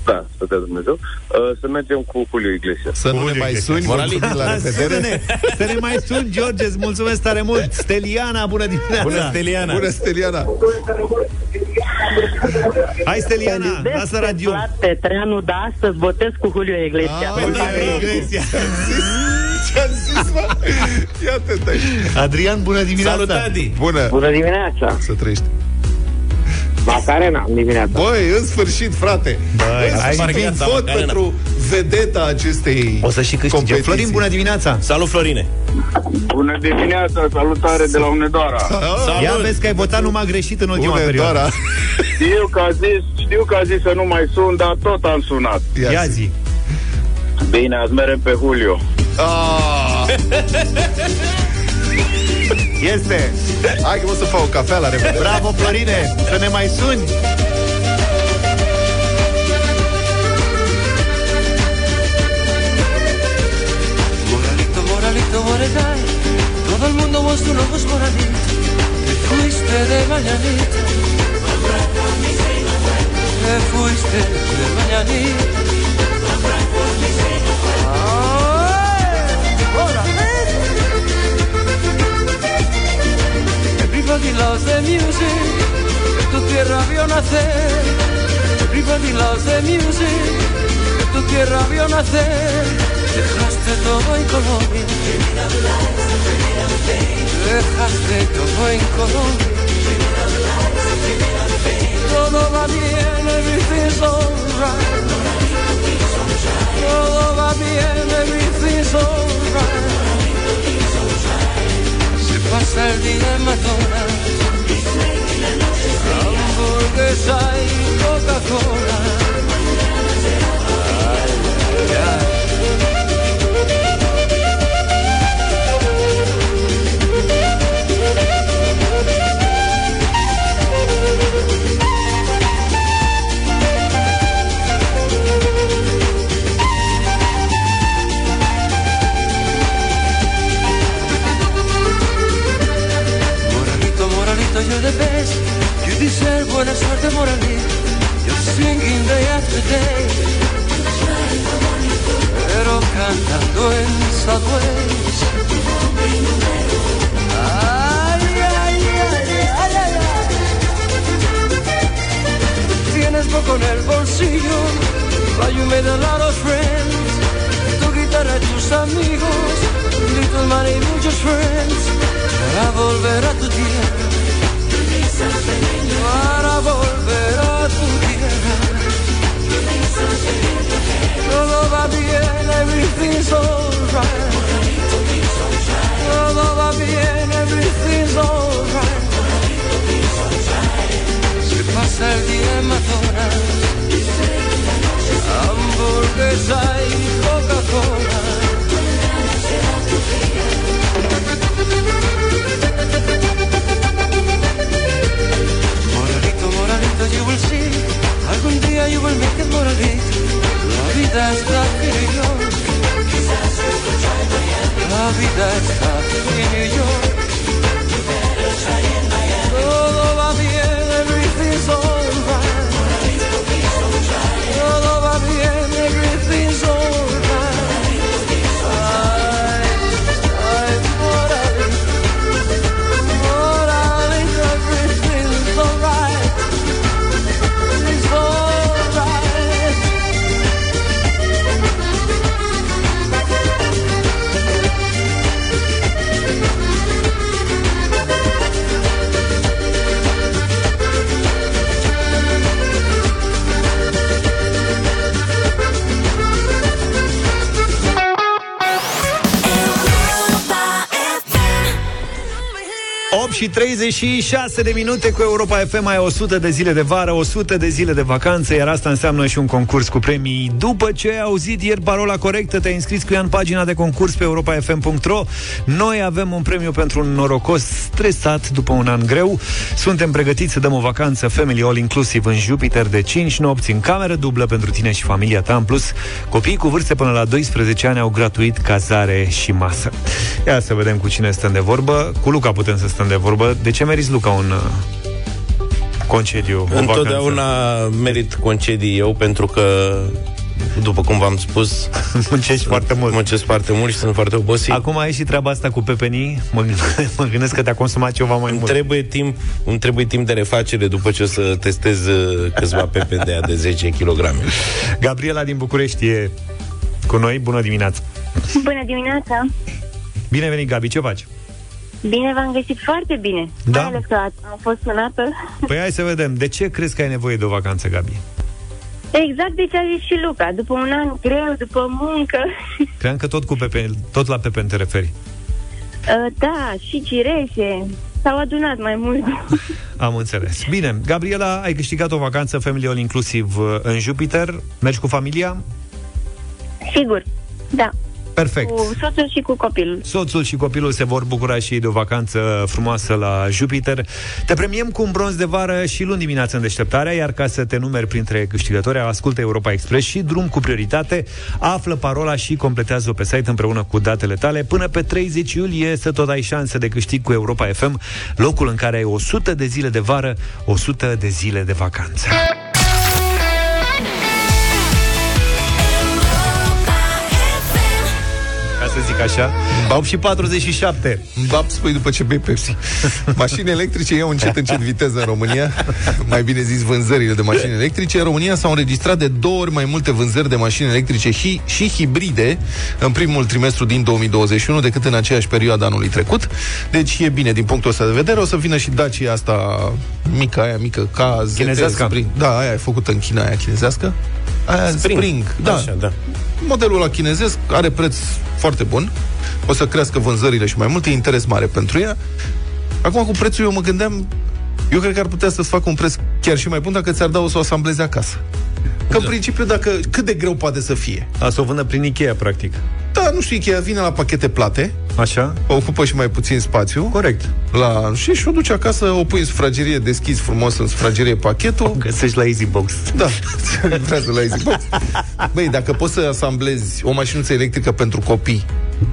Da, să dea Dumnezeu. Uh, să mergem cu Julio Iglesias. Să nu ne Julio mai Iglesias. suni. Moralin. Mulțumim, la revedere. Sună-ne, să ne mai sun, George, îți mulțumesc tare mult Steliana, bună dimineața Bună, Steliana. Bună, Steliana. Hai, Steliana, lasă radio Petreanu, da, astăzi votez cu Julio Iglesias. Ah, Ce-am zis, mă? Ia-te, dai. Adrian, bună dimineața Salut, Adi. Bună. Bună dimineața! Să trăiești. Macarena, dimineața. Băi, în sfârșit, frate. Băi, Băi, hai, ai un viața, vot Macarena. pentru vedeta acestei O să și câștige competiții. Florin, bună dimineața Salut, Florine. Bună dimineața, salutare de la Unedoara. Salut. Ia vezi că ai votat numai greșit în ultima Bună, perioadă Dora. Știu că a zis, știu că a zis să nu mai sun, dar tot am sunat. Ia zi Bine, azi merem pe Julio. Ah, Este hai că o să fac o cafea la revedere. Bravo, Florine, să ne mai suni Moralito, moralito, moregai, todo el mundo vos tus ojos moralitos, te fuiste de mañanita. Te fuiste de mañanita. Loves the music, tu tierra vio nacer. Everybody loves the music, tu tierra vio nacer. Dejaste todo en Colombia. Dejaste todo en Colombia. Todo va bien, everything's alright. Todo va bien, everything's alright. Se pasa el día en McDonald's. Hamburguesa y. Moralito, moralito, you're deserve buena suerte, moralito. You're singing day after day. Pero cantando en subways. Ay, ay, ay, ay, ay, ay. con el bolsillo. But you made a lot of friends. Tu guitarra, tus amigos. Little money, muchos friends. Para volver a tu tierra. Para volver a tu tierra. Todo va bien, everything's alright. Todo va bien, everything's alright. Se pasa el día en McDonald's. 26 de minute cu Europa FM mai 100 de zile de vară, 100 de zile de vacanță, iar asta înseamnă și un concurs cu premii. După ce ai auzit ieri parola corectă, te-ai înscris cu ea în pagina de concurs pe europafm.ro. Noi avem un premiu pentru un norocos stresat după un an greu Suntem pregătiți să dăm o vacanță Family All Inclusive în Jupiter de 5 nopți În cameră dublă pentru tine și familia ta În plus, copiii cu vârste până la 12 ani Au gratuit cazare și masă Ia să vedem cu cine stăm de vorbă Cu Luca putem să stăm de vorbă De ce meriți, Luca, un uh, concediu? o vacanță? Întotdeauna merit concedii eu pentru că după cum v-am spus Muncești foarte mult Muncesc foarte mult și sunt foarte obosit Acum ai și treaba asta cu pepenii Mă, gândesc- mă gândesc că te-a consumat ceva mai îmi mult trebuie timp, îmi trebuie timp de refacere după ce o să testez uh, câțiva pepe de, de 10 kg. Gabriela din București e cu noi, bună dimineața Bună dimineața! Bine venit, Gabi, ce faci? Bine v-am găsit foarte bine. Da? Mai ales că am fost sunată. Păi hai să vedem, de ce crezi că ai nevoie de o vacanță, Gabi? Exact de ce a zis și Luca. După un an greu, după muncă. Cream că tot, cu pepe, tot la pepen te referi Uh, da, și cireșe. S-au adunat mai mult. Am înțeles. Bine, Gabriela, ai câștigat o vacanță Family All Inclusiv uh, în Jupiter Mergi cu familia? Sigur. Da. Perfect. Cu soțul și cu copilul. Soțul și copilul se vor bucura și ei de o vacanță frumoasă la Jupiter. Te premiem cu un bronz de vară și luni dimineață în deșteptarea, iar ca să te numeri printre câștigători, ascultă Europa Express și drum cu prioritate, află parola și completează-o pe site împreună cu datele tale. Până pe 30 iulie să tot ai șanse de câștig cu Europa FM, locul în care ai 100 de zile de vară, 100 de zile de vacanță. Zic așa, 8 și 47. Bab, spui după ce bei Pepsi. Mașini electrice iau încet, încet viteză în România. Mai bine zis, vânzările de mașini electrice. În România s-au înregistrat de două ori mai multe vânzări de mașini electrice și, și hibride în primul trimestru din 2021 decât în aceeași perioadă anului trecut. Deci e bine din punctul ăsta de vedere. O să vină și Dacia asta mică, aia mică, ca ZT Chinezească? Spring. Da, aia e făcută în China, aia chinezească. Aia Spring. Spring. Da. Așa, da. Modelul la chinezesc are preț foarte bun. O să crească vânzările și mai mult. E interes mare pentru ea. Acum, cu prețul, eu mă gândeam... Eu cred că ar putea să-ți facă un preț chiar și mai bun dacă ți-ar da o să o asamblezi acasă. Că, în principiu, dacă, cât de greu poate să fie. A să o vândă prin Ikea, practic. Da, nu știu, Ikea vine la pachete plate, Așa? ocupă și mai puțin spațiu. Corect. La, și, și o duci acasă, o pui în sufragerie, deschizi frumos în sufragerie pachetul. O găsești la Easy Box. Da, se livrează la Easy Box. Băi, dacă poți să asamblezi o mașinuță electrică pentru copii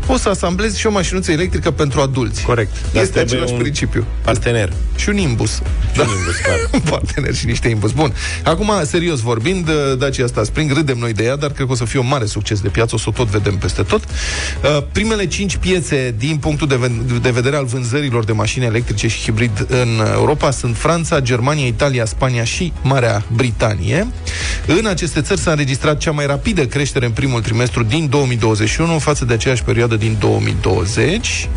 poți să asamblezi și o mașinuță electrică pentru adulți. Corect. Dar Este trebuie același un principiu. Partener. Și un imbus. Da. un imbus, clar. Un partener și niște imbus. Bun. Acum, serios vorbind, uh, Dacia asta Spring, râdem noi de ea, dar cred că o să fie un mare succes de piață, o să o tot vedem peste tot. Uh, Primele cinci piețe din punctul de, ven- de vedere al vânzărilor de mașini electrice și hibrid în Europa sunt Franța, Germania, Italia, Spania și Marea Britanie. În aceste țări s-a înregistrat cea mai rapidă creștere în primul trimestru din 2021 față de aceeași perioadă din 2020.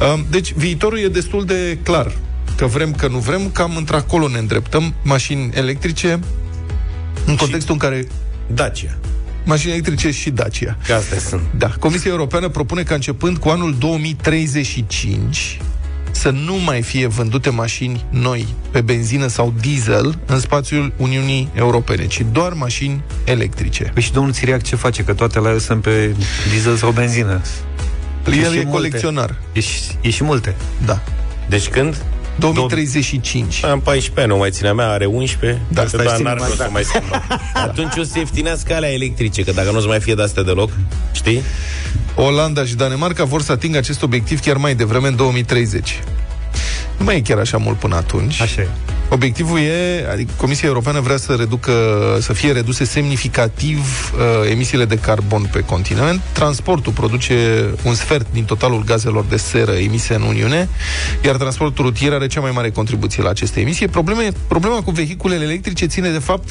Uh, Deci viitorul e destul de clar. Că vrem, că nu vrem, cam într-acolo ne îndreptăm. Mașini electrice, în contextul în care Dacia. mașini electrice și Dacia. Că astea sunt. Da. Comisia Europeană propune că începând cu anul 2035 să nu mai fie vândute mașini noi pe benzină sau diesel în spațiul Uniunii Europene, ci doar mașini electrice. Păi și domnul Țiriac ce face? Că toate la el sunt pe diesel sau benzină. El și e multe. colecționar. E și, e și multe. Da. Deci când? 2035. Am 14 ani, nu mai ține a mea, are 11. Da, Cred că stai doar ține n-ar mai rost să da. mai schimbă. Atunci o să ieftinească alea electrice, că dacă nu o să mai fie de-astea deloc, știi? Olanda și Danemarca vor să atingă acest obiectiv chiar mai devreme, în 2030. Nu mai e chiar așa mult până atunci. Așa e. Obiectivul e, adică Comisia Europeană vrea să reducă, să fie reduse semnificativ uh, emisiile de carbon pe continent. Transportul produce un sfert din totalul gazelor de seră emise în Uniune, iar transportul rutier are cea mai mare contribuție la aceste emisii. Probleme, problema cu vehiculele electrice ține de fapt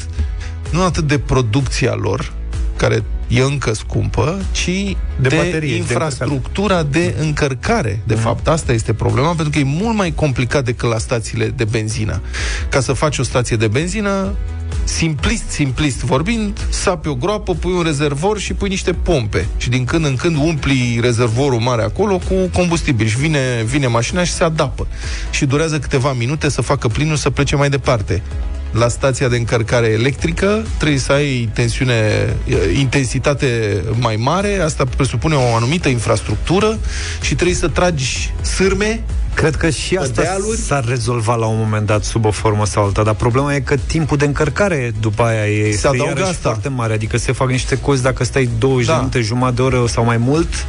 nu atât de producția lor, care e încă scumpă, ci de, De de baterie, de infrastructura de încărcare. De fapt, asta este problema, pentru că e mult mai complicat decât la stațiile de benzină. Ca să faci o stație de benzină, simplist, simplist vorbind, sapi o groapă, pui un rezervor și pui niște pompe. Și din când în când umpli rezervorul mare acolo cu combustibil și vine, vine mașina și se adapă. Și durează câteva minute să facă plinul să plece mai departe la stația de încărcare electrică trebuie să ai tensiune, intensitate mai mare, asta presupune o anumită infrastructură și trebuie să tragi sârme Cred că și asta dealuri. s-ar rezolva la un moment dat sub o formă sau alta, dar problema e că timpul de încărcare după aia e Se adaugă iarăși asta. foarte mare, adică se fac niște cozi dacă stai 20 Da. de minute, jumătate de oră sau mai mult.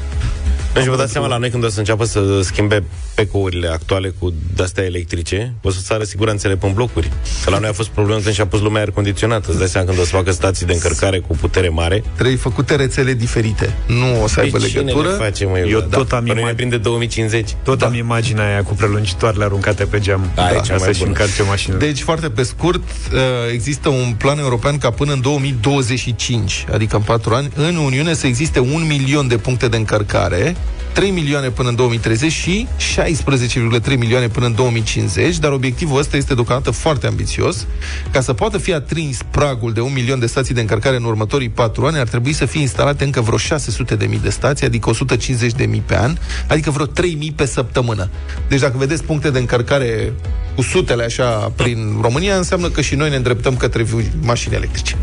Deci vă dați seama la noi când o să înceapă să schimbe pecourile actuale cu de-astea electrice, o să sară siguranțele pe blocuri. Că la noi a fost problemă când și-a pus lumea aer condiționat. Îți dai seama când o să facă stații de încărcare cu putere mare. Trebuie făcute rețele diferite. Nu o să aibă Păi cine legătură. le face, mă, Eu tot am Până imag- mai prinde 2050. Tot am imaginea aia cu prelungitoarele aruncate pe geam. Da, e ca cea mai să-și bună. încarce mașină. Deci, foarte pe scurt, uh, există un plan european ca până în 2025, adică în 4 ani, în Uniune să existe un milion de puncte de încărcare 3 milioane până în 2030 și 16,3 milioane până în 2050, dar obiectivul ăsta este deocamdată foarte ambițios. Ca să poată fi atrins pragul de un milion de stații de încărcare în următorii 4 ani, ar trebui să fie instalate încă vreo 600 de mii de stații, adică 150 de mii pe an, adică vreo 3 mii pe săptămână. Deci dacă vedeți puncte de încărcare cu sutele așa prin România, înseamnă că și noi ne îndreptăm către vi- mașini electrice.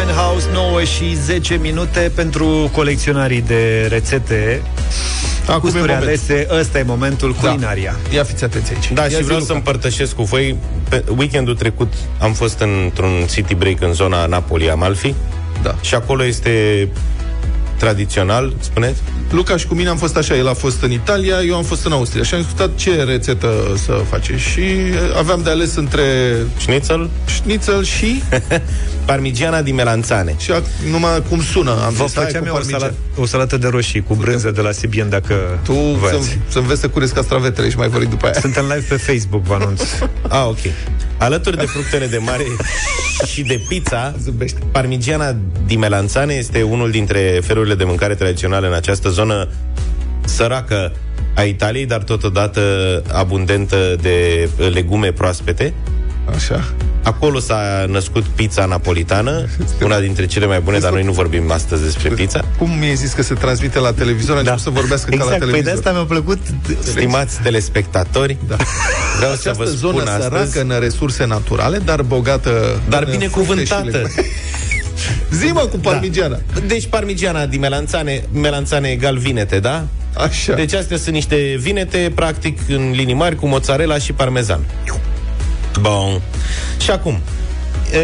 Winehouse 9 și 10 minute pentru colecționarii de rețete Acum Gusturi e moment. alese, ăsta e momentul culinaria Ia fiți atenți aici. Da, Ia și zi, vreau Luca. să împărtășesc cu voi. Pe weekendul trecut am fost într-un city break în zona Napoli, Amalfi. Da. Și acolo este tradițional, spuneți? Luca și cu mine am fost așa, el a fost în Italia, eu am fost în Austria și am discutat ce rețetă să face și aveam de ales între Schnitzel? schnitzel și Parmigiana di melanzane. și a, numai cum sună, am Vă zis, hai făceam cu eu o, parmigian. salat, o salată de roșii cu brânză de la Sibien dacă Tu voiați. să, să înveți să cureți castravetele și mai vorbi după aia. Suntem live pe Facebook, vă anunț. Ah, ok. Alături de fructele de mare și de pizza, Zâmbește. Parmigiana di melanzane este unul dintre felurile de mâncare tradiționale în această zonă săracă a Italiei, dar totodată abundentă de legume proaspete. Așa. Acolo s-a născut pizza napolitană, una dintre cele mai bune, dar noi nu vorbim astăzi despre pizza. Cum mi-ai zis că se transmite la televizor, a început să vorbească exact, ca la păi de televizor. asta mi-a plăcut Stimați telespectatori, Da. vreau să Această vă zonă spun săracă astăzi, în resurse naturale, dar bogată dar în fructe și binecuvântată. legume. Zi mă cu parmigiana. Deci parmigiana di melanzane, melanzane egal vinete, da? Așa. Deci astea sunt niște vinete, practic, în linii mari, cu mozzarella și parmezan. Bun. Și acum, E,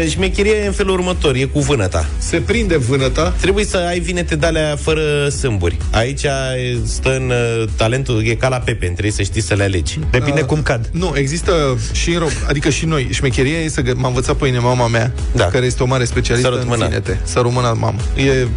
Șmecheria e în felul următor, e cu vânăta. Se prinde vânăta. Trebuie să ai vinete de alea fără sâmburi. Aici e- stă în uh, talentul, e ca la Pepe, trebuie să știi să le alegi. Depinde Uh, cum cad. Nu, există și în Rom- adică și noi. Șmecheria e să gă- m-a învățat pe mine mama mea, Da. care este o mare specialistă Sărut în mâna. vinete. Să rămână mamă. E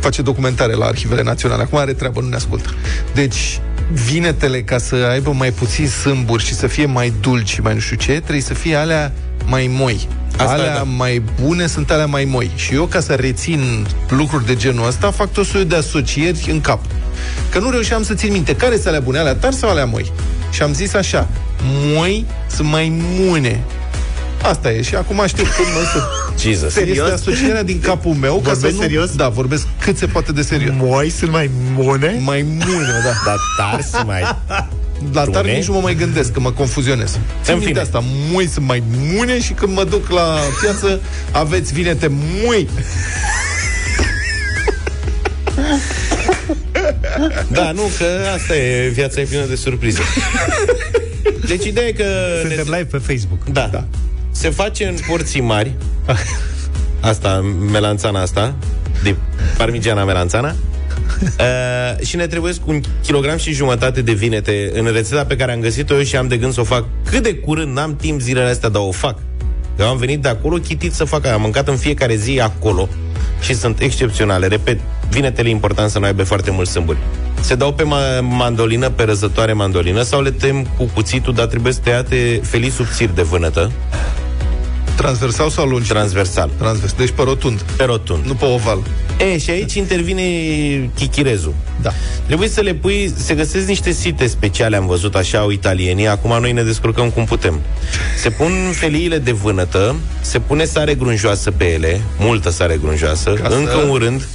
face documentare la arhivele naționale. Acum are treabă, nu ne ascultă. Deci, vinetele, ca să aibă mai puțin sâmburi și să fie mai dulci și mai nu știu ce, trebuie să fie alea mai moi. Asta, alea da. mai bune sunt alea mai moi. Și eu, ca să rețin lucruri de genul ăsta, fac tot soiul de asocieri în cap. Că nu reușeam să țin minte care sunt alea bune, alea tari sau alea moi. Și am zis așa, moi sunt mai mune. Asta e. Și acum știu cum mă să... Jesus. Serios? Este asocierea din capul meu. ca Vorbesc să nu... serios? Da, vorbesc cât se poate de serios. Moi sunt mai bune? Mai mune, da. Dar tari sunt mai... La tar Bune? nici nu mă mai gândesc, că mă confuzionez. Țin În minte fine. asta, mui sunt mai mune și când mă duc la piață, aveți vinete mui. Da, nu, că asta e, viața e plină de surprize. Deci ideea e că... Suntem live pe Facebook. Da. da. Se face în porții mari. Asta, melanțana asta, de parmigiana melanțana. Uh, și ne trebuie cu un kilogram și jumătate de vinete în rețeta pe care am găsit-o eu și am de gând să o fac cât de curând, n-am timp zilele astea, dar o fac. Eu am venit de acolo chitit să fac aia. Am mâncat în fiecare zi acolo și sunt excepționale. Repet, vinetele e important să nu aibă foarte mulți sâmburi. Se dau pe ma- mandolină, pe răzătoare mandolină sau le tem cu cuțitul, dar trebuie să tăiate felii subțiri de vânătă. Transversal sau lungi? Transversal. Transvers. Deci pe rotund. Pe rotund. Nu pe oval. E, și aici intervine chichirezul. Da. Trebuie să le pui, se găsesc niște site speciale, am văzut așa, au italienii, acum noi ne descurcăm cum putem. Se pun feliile de vânătă, se pune sare grunjoasă pe ele, multă sare grunjoasă, Ca să- încă un rând,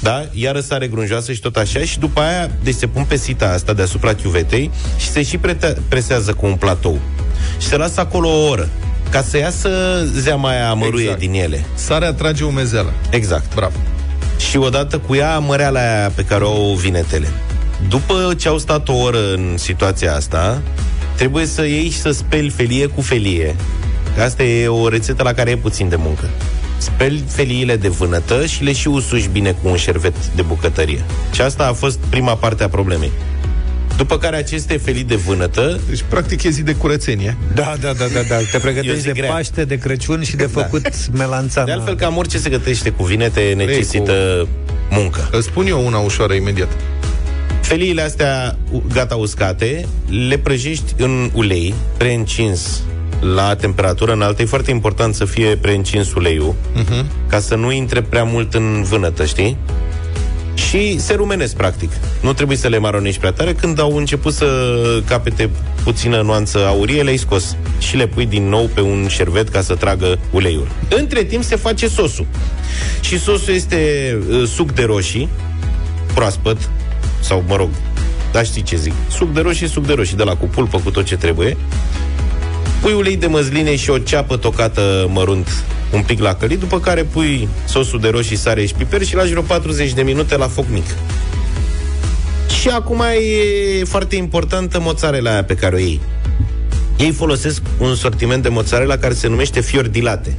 da, iară sare grunjoasă și tot așa și după aia, deci se pun pe sita asta deasupra chiuvetei și se și prete- presează cu un platou. Și se lasă acolo o oră ca să iasă zeama aia amăruie Exact. din ele. Sarea atrage umezeală. Exact. Bravo. Și odată cu ea măreala aia pe care o au vinetele. După ce au stat o oră în situația asta, trebuie să iei și să speli felie cu felie. Că Asta e o rețetă la care e puțin de muncă. Speli feliile de vânătă și le și usuși bine cu un șervet de bucătărie. Și asta a fost prima parte a problemei. După care aceste felii de vânătă Deci, practic, e zi de curățenie. Da, da, da, da, da. Te Eu pregătești zic de grea. Paște, de Crăciun și de făcut da. melanțana. De altfel, cam orice se gătește cu vinete necesită muncă. Îți spun eu una ușoară imediat. Feliile astea u- gata uscate, le prăjești în ulei, preîncins la temperatură înaltă. E foarte important să fie preîncins uleiul, Uh-huh. ca să nu intre prea mult în vânătă, știi? Și se rumenesc, practic. Nu trebuie să le maronești prea tare. Când au început să capete puțină nuanță aurie, le-ai scos și le pui din nou pe un șervet ca să tragă uleiul. Între timp se face sosul. Și sosul este uh, suc de roșii, proaspăt, sau mă rog, dar știi ce zic, suc de roșii, suc de roșii, de la cu pulpă, cu tot ce trebuie. Pui ulei de măsline și o ceapă tocată mărunt un pic la călit, după care pui sosul de roșii, sare și piper și lași vreo 40 de minute la foc mic. Și acum e foarte importantă mozzarella aia pe care o iei. Ei folosesc un sortiment de mozzarella care se numește fiordilate.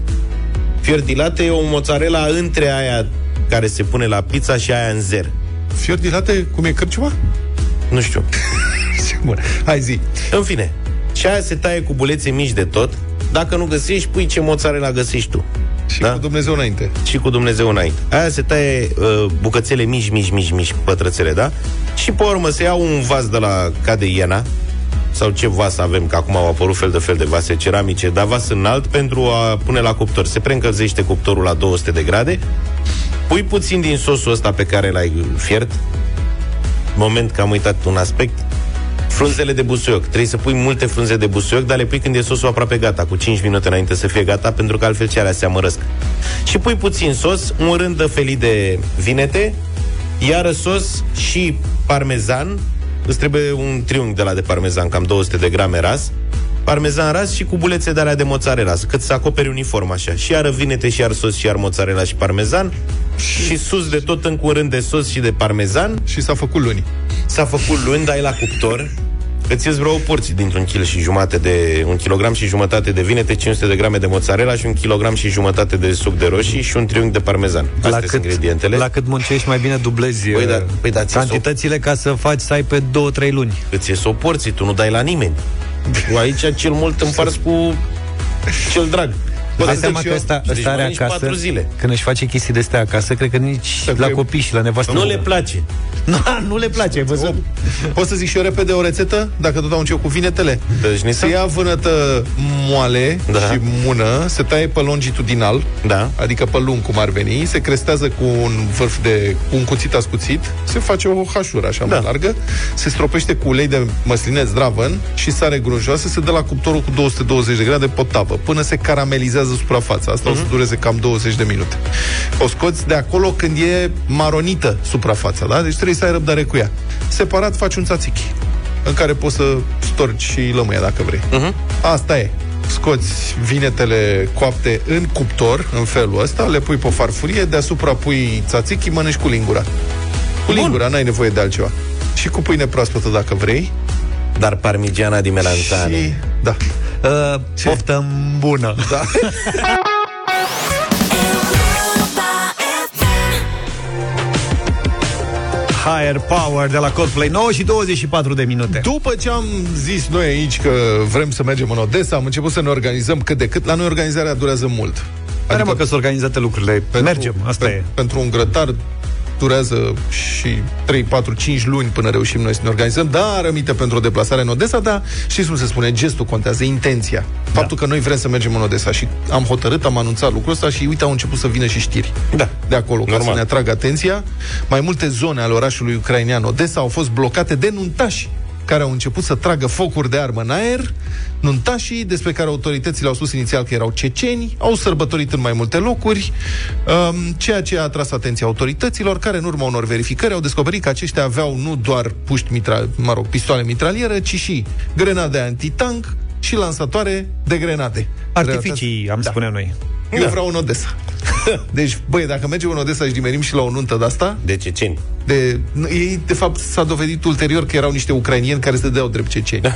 Fiordilate e o mozzarella între aia care se pune la pizza și aia în zer. Fiordilate, cum e cărciuma? Nu știu. Bun. Hai zi. În fine, și aia se taie cu bulețe mici de tot. Dacă nu găsești, pui ce mozzarella găsești tu. Și da? cu Dumnezeu înainte. Și cu Dumnezeu înainte. Aia se taie uh, bucățele mici, mici, mici, mici, pătrățele, da? Și pe urmă se ia un vas de la Cade Iena, sau ce vas avem, că acum au apărut fel de fel de vase ceramice, dar vas înalt pentru a pune la cuptor. Se preîncălzește cuptorul la 200 de grade, pui puțin din sosul ăsta pe care l-ai fiert, moment că am uitat un aspect, frunzele de busuioc. Trebuie să pui multe frunze de busuioc, dar le pui când e sosul aproape gata, cu 5 minute înainte să fie gata, pentru că altfel ce alea se amărăsc. Și pui puțin sos, un rând de felii de vinete, iară sos și parmezan. Îți trebuie un triunghi de la de parmezan, cam 200 de grame ras, parmezan ras și cu bulețe de alea de mozzarella, cât să acoperi uniform așa. Și iară vinete și iar sos și iar mozzarella și parmezan și sus de tot în curând de sos și de parmezan. Și s-a făcut luni. S-a făcut luni, dai la cuptor Îți ies vreo o porție dintr-un kil și jumătate de un kilogram și jumătate de vinete, 500 de grame de mozzarella și un kilogram și jumătate de suc de roșii și un triunghi de parmezan. Astea la sunt cât, ingredientele. la cât muncești, mai bine dublezi Păi da- uh, păi da, ți-e cantitățile ca să faci să ai pe 2-3 luni. Îți ies o porție, tu nu dai la nimeni. Tu aici cel mult împarți cu cel drag. Bă, dai asta seama și că eu. ăsta, Deci ăsta are mănânci acasă, patru zile. când își face chestii de astea acasă, cred că nici la copii și la nevastă. Nu le place. Nu, nu le place, ai văzut? Pot să zic și eu repede o rețetă? Dacă tot au început cu vinetele. Deci, se ia vânătă moale Da. și mună, se taie pe longitudinal, da. adică pe lung cum ar veni, se crestează cu un vârf de cu un cuțit ascuțit, se face o hașură așa da. mai largă, se stropește cu ulei de măsline zdravăn și sare grunjoasă, se dă la cuptorul cu 220 de grade pe tavă, până se caramelizează suprafața. Asta o să dureze cam 20 de minute. O scoți de acolo când e maronită suprafața, da? Deci trebuie să ai răbdare cu ea. Separat faci un țațichi în care poți să storci și lămâia dacă vrei. Asta e. Scoți vinetele coapte în cuptor, în felul ăsta, le pui pe o farfurie, deasupra pui tzatziki, mănânci cu lingura. Cu lingura, n-ai nevoie de altceva. Și cu pâine proaspătă dacă vrei. Dar parmigiana di melanzane. Și, da. Uh, poftă bună. Da. Higher Power de la Coldplay 9 și 24 de minute. După ce am zis noi aici că vrem să mergem în Odessa, am început să ne organizăm cât de cât. La noi organizarea durează mult. Adică mă că sunt organizate lucrurile. Mergem, asta e. Pentru un grătar durează și 3, 4, 5 luni până reușim noi să ne organizăm, dar rămite pentru o deplasare în Odessa, dar știți cum se spune, gestul contează, intenția. Faptul că noi vrem să mergem în Odessa și am hotărât, am anunțat lucrul ăsta și uite, au început să vină și știri. Da. De acolo, ca Normal. să ne atragă atenția. Mai multe zone ale orașului ucrainean Odessa au fost blocate de nuntași care au început să tragă focuri de armă în aer. Nuntașii, despre care autoritățile au spus inițial că erau ceceni, au sărbătorit în mai multe locuri, um, ceea ce a atras atenția autorităților, care în urma unor verificări au descoperit că aceștia aveau nu doar puști mitra, mă rog, pistoale mitralieră, ci și grenade antitank și lansatoare de grenade. Artificii, am Da. spune noi. Eu vreau în Odessa. Deci, băi, dacă mergem în Odessa și nimerim și la o nuntă de asta... De ceceni. De, nu, ei, de fapt, s-a dovedit ulterior că erau niște ucrainieni care se dădeau drept ceceni.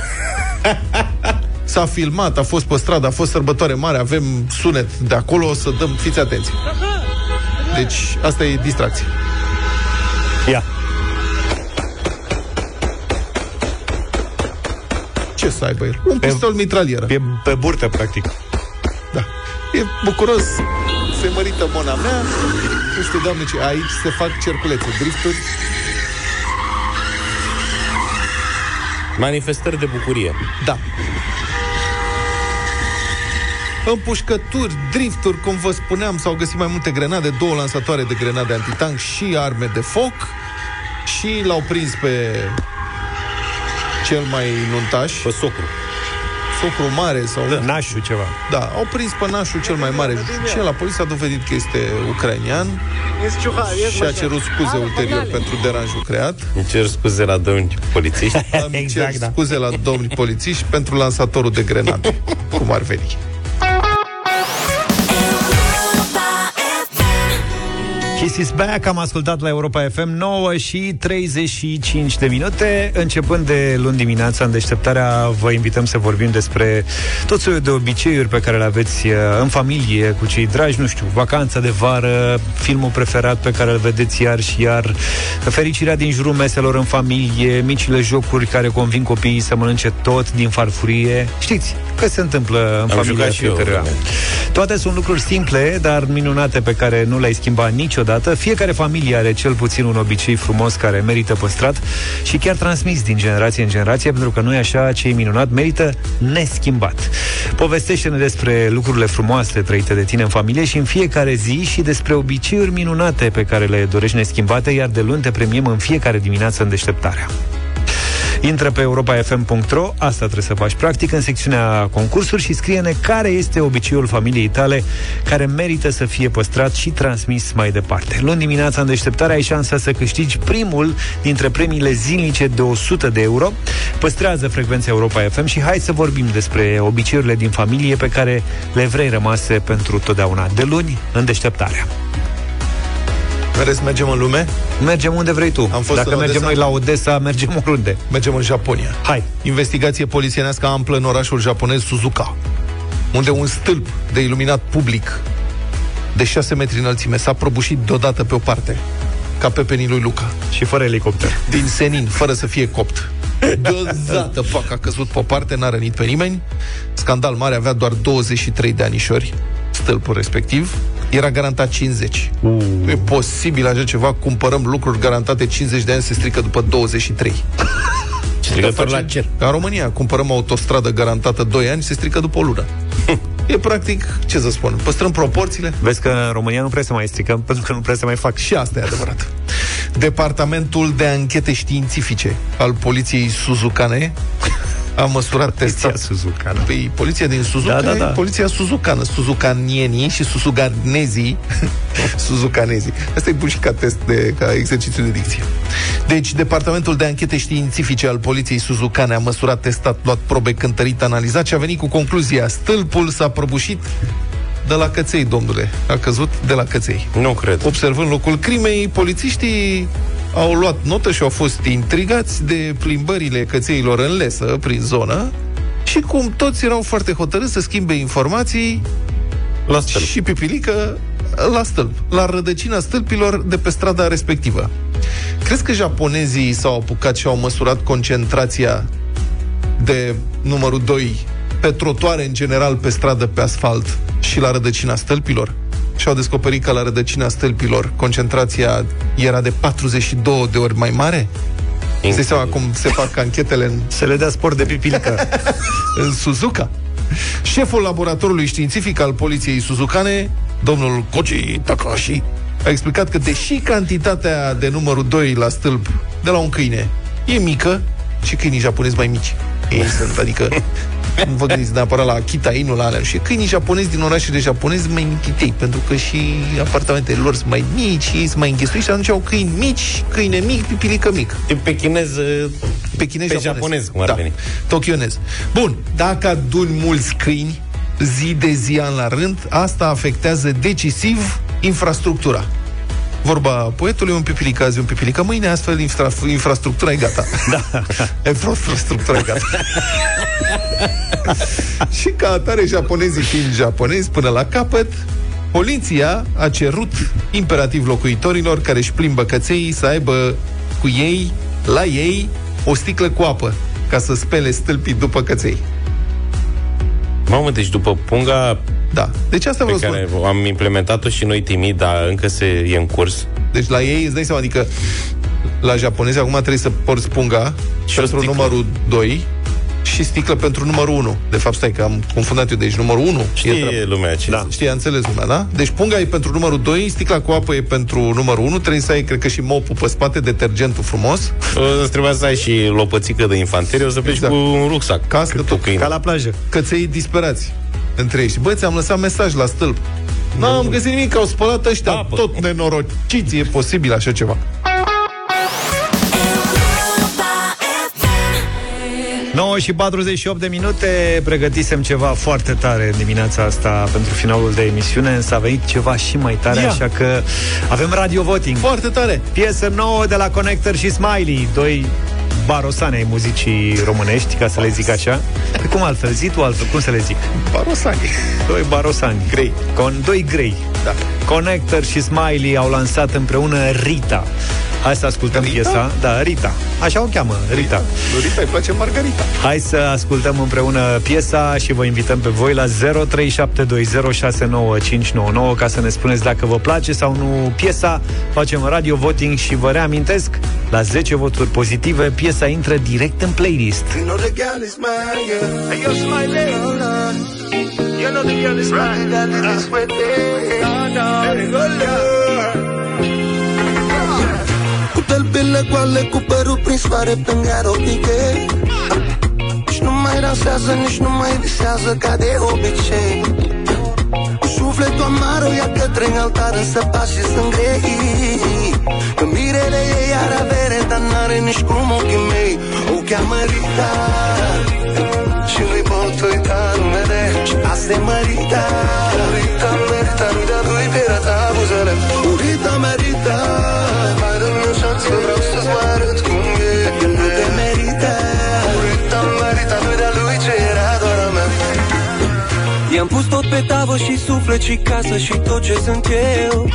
S-a filmat, a fost pe stradă, a fost sărbătoare mare, avem sunet de acolo, o să dăm, fiți atenți. Deci, asta e distracție. Ia. Ce să aibă el? Un pistol mitralieră. Pe, pe burtă, practic. Da. E bucuros, se mărită mona mea, nu știu, doamne, ce... aici se fac cerculețe, drifturi. Manifestări de bucurie. Da. Împușcături, drifturi, cum vă spuneam, s-au găsit mai multe grenade, două lansatoare de grenade antitank și arme de foc și l-au prins pe cel mai nuntaș. Pe socru. Socru mare sau... Da. Nașul ceva. Da, au prins pe nașul cel mai mare și la poliție a dovedit că este ucrainian și a cerut scuze ulterior pentru deranjul creat. Îmi cer scuze la domni polițiști. Îmi exact, cer scuze la domni polițiști pentru lansatorul de grenade, cum ar veni. Kiss is back, am ascultat la Europa FM 9 și 35 de minute Începând de luni dimineața în deșteptarea Vă invităm să vorbim despre tot soiul de obiceiuri pe care le aveți uh, în familie Cu cei dragi, nu știu, vacanța de vară Filmul preferat pe care îl vedeți iar și iar Fericirea din jurul meselor în familie Micile jocuri care convin copiii să mănânce tot din farfurie Știți că se întâmplă în Am familia jucat și și eu, ulterior. vreme. Toate sunt lucruri simple, dar minunate pe care nu le-ai schimbat niciodată. Fiecare familie are cel puțin un obicei frumos care merită păstrat și chiar transmis din generație în generație, pentru că nu e așa, ce e minunat merită neschimbat. Povestește-ne despre lucrurile frumoase trăite de tine în familie și în fiecare zi și despre obiceiuri minunate pe care le dorești neschimbate, iar de luni te premiem în fiecare dimineață în deșteptarea. Intră pe europafm.ro, asta trebuie să faci practic în secțiunea concursuri și scrie-ne care este obiceiul familiei tale care merită să fie păstrat și transmis mai departe. Luni dimineața în deșteptare ai șansa să câștigi primul dintre premiile zilnice de 100 de euro. Păstrează frecvența Europa FM și hai să vorbim despre obiceiurile din familie pe care le vrei rămase pentru totdeauna. De luni în deșteptarea. În rest, mergem în lume? Mergem unde vrei tu. Am fost Dacă în mergem Odessa? noi la Odessa, mergem oriunde. Mergem în Japonia. Hai. Investigație polițienească amplă în orașul japonez Suzuka, unde un stâlp de iluminat public de 6 metri înălțime s-a prăbușit deodată pe o parte, ca pe penii lui Luca. Și fără elicopter. Din senin, fără să fie copt. Deodată, pac, a căzut pe o parte, n-a rănit pe nimeni. Scandal mare, avea doar 23 de anișori, stâlpul respectiv. Era garantat 50. Uh. Nu e posibil așa ceva, cumpărăm lucruri garantate 50 de ani, se strică după 23. Strigător Facem- la cer. Ca în România, cumpărăm autostradă garantată 2 ani, se strică după o lună. E practic, ce să spun, păstrăm proporțiile. Vezi că în România nu prea se mai strică, pentru că nu prea se mai fac. Și asta e adevărat. Departamentul de Anchete Științifice al Poliției Suzukane a măsurat testat... Suzucana. Păi, poliția din Suzuka Da, da, e da. poliția suzucană. Suzucanienii și suzuganezii. Suzucanezii. Asta e bun și ca test, de, ca exercițiu de dicție. Deci, Departamentul de Anchete Științifice al Poliției Suzucane a măsurat, testat, luat probe, cântărit, analizat și a venit cu concluzia. Stâlpul s-a prăbușit de la căței, domnule. A căzut de la căței. Nu cred. Observând locul crimei, polițiștii au luat notă și au fost intrigați de plimbările cățeilor în lesă prin zonă și cum toți erau foarte hotărâți să schimbe informații La stâlp. și pipilică la stâlp, la rădăcina stâlpilor de pe strada respectivă. Crezi că japonezii s-au apucat și au măsurat concentrația de numărul 2 pe trotuare în general, pe stradă, pe asfalt și la rădăcina stâlpilor? Și au descoperit că la rădăcina stâlpilor concentrația era de 42 de ori mai mare? Îți dai seama cum se fac anchetele în Să le dea sport de pipilică. în Suzuka. Șeful laboratorului științific al poliției Suzukane, domnul Koji Takashi, a explicat că deși cantitatea de numărul 2 la stâlp de la un câine e mică, și câinii japonezi mai mici. Ei sunt, adică nu vă gândiți neapărat la Akita Inu, la alea. Și câinii japonezi din orașele japonezi sunt mai michitei, pentru că și apartamentele lor sunt mai mici, ei sunt mai înghesuiți și atunci au câini mici, câine mic, pipilică mic. E pe chinez, Pe chinez pe japonez. japonez, cum ar da. veni. Tokionez. Bun, dacă aduni mulți câini zi de zi an la rând, asta afectează decisiv infrastructura. Vorba poetului, un pipilic azi, un pipilică mâine, astfel infra, infrastructura e gata. Da. infrastructura e gata. și ca atare, japonezii fiind japonezi până la capăt, poliția a cerut imperativ locuitorilor care își plimbă căței să aibă cu ei, la ei, o sticlă cu apă ca să spele stâlpii după căței. Mamă, deci după punga Da. Deci asta pe vreau să spun. care am implementat-o și noi timid, dar încă se e în curs. Deci la ei, îți dai seama, adică la japonezi acum trebuie să porți punga și pentru sticlă. numărul 2 și sticlă pentru numărul 1. De fapt, stai că am confundat eu. Deci numărul 1 Știe lumea ce Da. Știi, a înțeles lumea, da? Deci punga e pentru numărul 2, sticla cu apă e pentru numărul 1, trebuie să ai, cred că, și mopul pe spate, detergentul frumos. Îți trebuia să ai și lopățică de infanterie, o să pleci Exact. cu un rucsac. Cască Cât tot. o câine. Ca la plajă. Căței disperați între ei. Și bă, ți-am lăsat mesaj la stâlp. N-am găsit nimic, au spălat ăștia Apă. tot nenorociți. E posibil așa ceva. 9 și 48 de minute Pregătisem ceva foarte tare în dimineața asta Pentru finalul de emisiune Însă a venit ceva și mai tare Ia. Așa că avem radio voting Foarte tare. Piesă nouă de la Connector și Smiley Doi barosane ai muzicii românești Ca să le zic așa Pe Cum altfel? Zi tu altfel, cum să le zic? Barosani. Doi barosani Grei. Con, doi grei Da. Connector și Smiley au lansat împreună Rita Hai să ascultăm Rita? piesa Da, Rita Așa o cheamă, Rita Lorita îi place Margarita. Hai să ascultăm împreună piesa și vă invităm pe voi la 0372069599 ca să ne spuneți dacă vă place sau nu piesa. Facem radio voting și vă reamintesc, la 10 voturi pozitive, piesa intră direct în playlist. You know the girl is mine, yeah. Hey, yo, smiley. You know the girl is mine. That is this way, Cu tălpile goale, cu părul prin soare pe garotiche Nici nu mai dansează, nici nu mai visează ca de obicei. Cu sufletul amar o ia către altar, însă pașii sunt grei. Că mirele ei are avere, dar n-are nici cum ochii mei. O cheamă Rita Și nu-i pot uita numele. Și asta e Marita Rita, Rita, Rita, tavă și suflet și casă și tot ce sunt eu.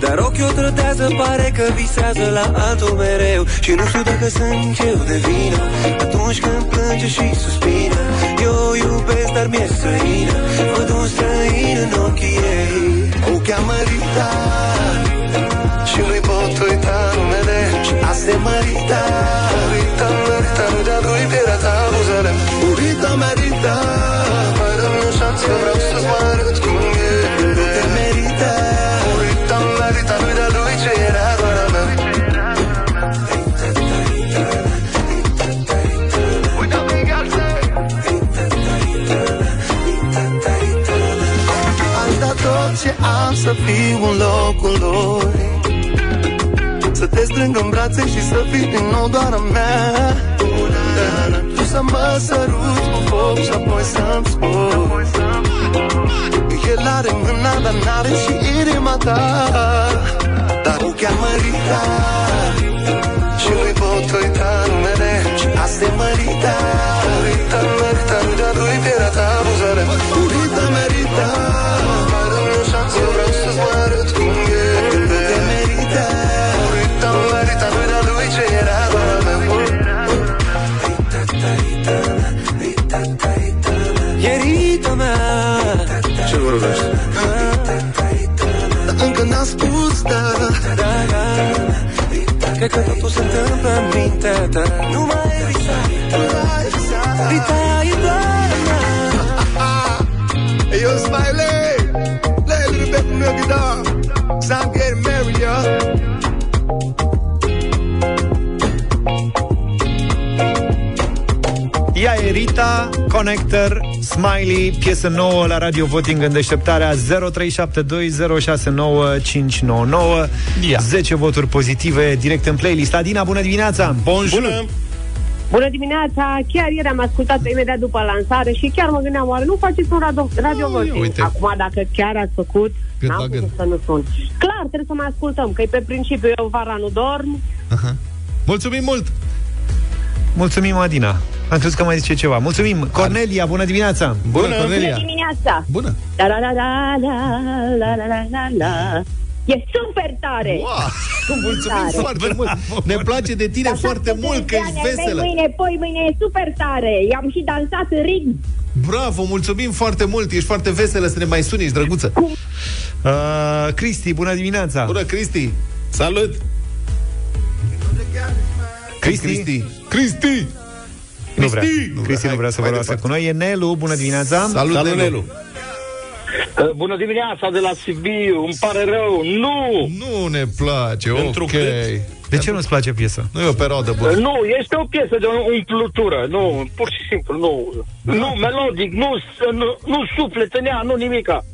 Dar ochii o trădează, pare că visează la altul mereu. Și nu știu dacă sunt eu de vină. Atunci când plânge și suspină Eu o iubesc, dar mi-e străină. Văd un străin în ochii ei. O cheamă Rita Și nu-i pot uita numele. Și asta e Marita Rita, Marita, nu de-a lui pielea ta. Buzele Rita, Marita și să fii din nou doar a mea. Tu să mă săruți cu foc și apoi să-mi spui El are mâna, dar n-are și inima ta. Dar o cheamă Rita Și nu-i pot uita numele Și asta e Marita că totul se întâmplă în mintea ta Nu mai visa Rita e doar a mea Hey, yo, Smiley, play a little bit from your guitar. Cause I'm getting married, y'all. Ea e Rita, Connector, Smiley, piesă nouă la Radio Voting în deșteptarea 0372069599 Ia. 10 voturi pozitive direct în playlist. Adina, bună dimineața! Bonjour! Bună! Bună dimineața! Chiar ieri am ascultat imediat după lansare și chiar mă gândeam, oare nu faceți un radio, radio voting? uite. Acum, dacă chiar ați făcut, Gând n-am la putut gând. să nu sun. Clar, trebuie să mai ascultăm, că e pe principiu, eu vara nu dorm. Mulțumim mult! Mulțumim, Adina. Am crezut că mai zice ceva. Mulțumim. Cornelia, bună dimineața! Bună, Bună Cornelia! dimineața! Bună! La la la la la la la la la la E super tare! Wow! Mulțumim tare. foarte mult! Ne place de tine Dar foarte șapte mult că de ești ani ai mei veselă! Mâine, poi, mâine e super tare! I-am și dansat în ring! Bravo, mulțumim foarte mult! Ești foarte veselă să ne mai suni, ești drăguță! Uh, Cristi, bună dimineața! Bună, Cristi! Salut! Cristi? Cristi! Cristi! Nu vrea. Cristi! Nu Cristi vrea. nu vrea să Hai, mai vorbească departe. cu noi. E Nelu, bună dimineața! Salut, Salut, Nelu! Nelu! Uh, Bună dimineața de la Sibiu, îmi pare rău, nu! Nu ne place, Pentru ok. cât? De ce nu-ți place piesa? Nu e o perioadă Uh, bună. Nu, este o piesă de umplutură, nu, pur și simplu, nu. Nu melodic, nu, nu, nu suflet în ea, nu nimica.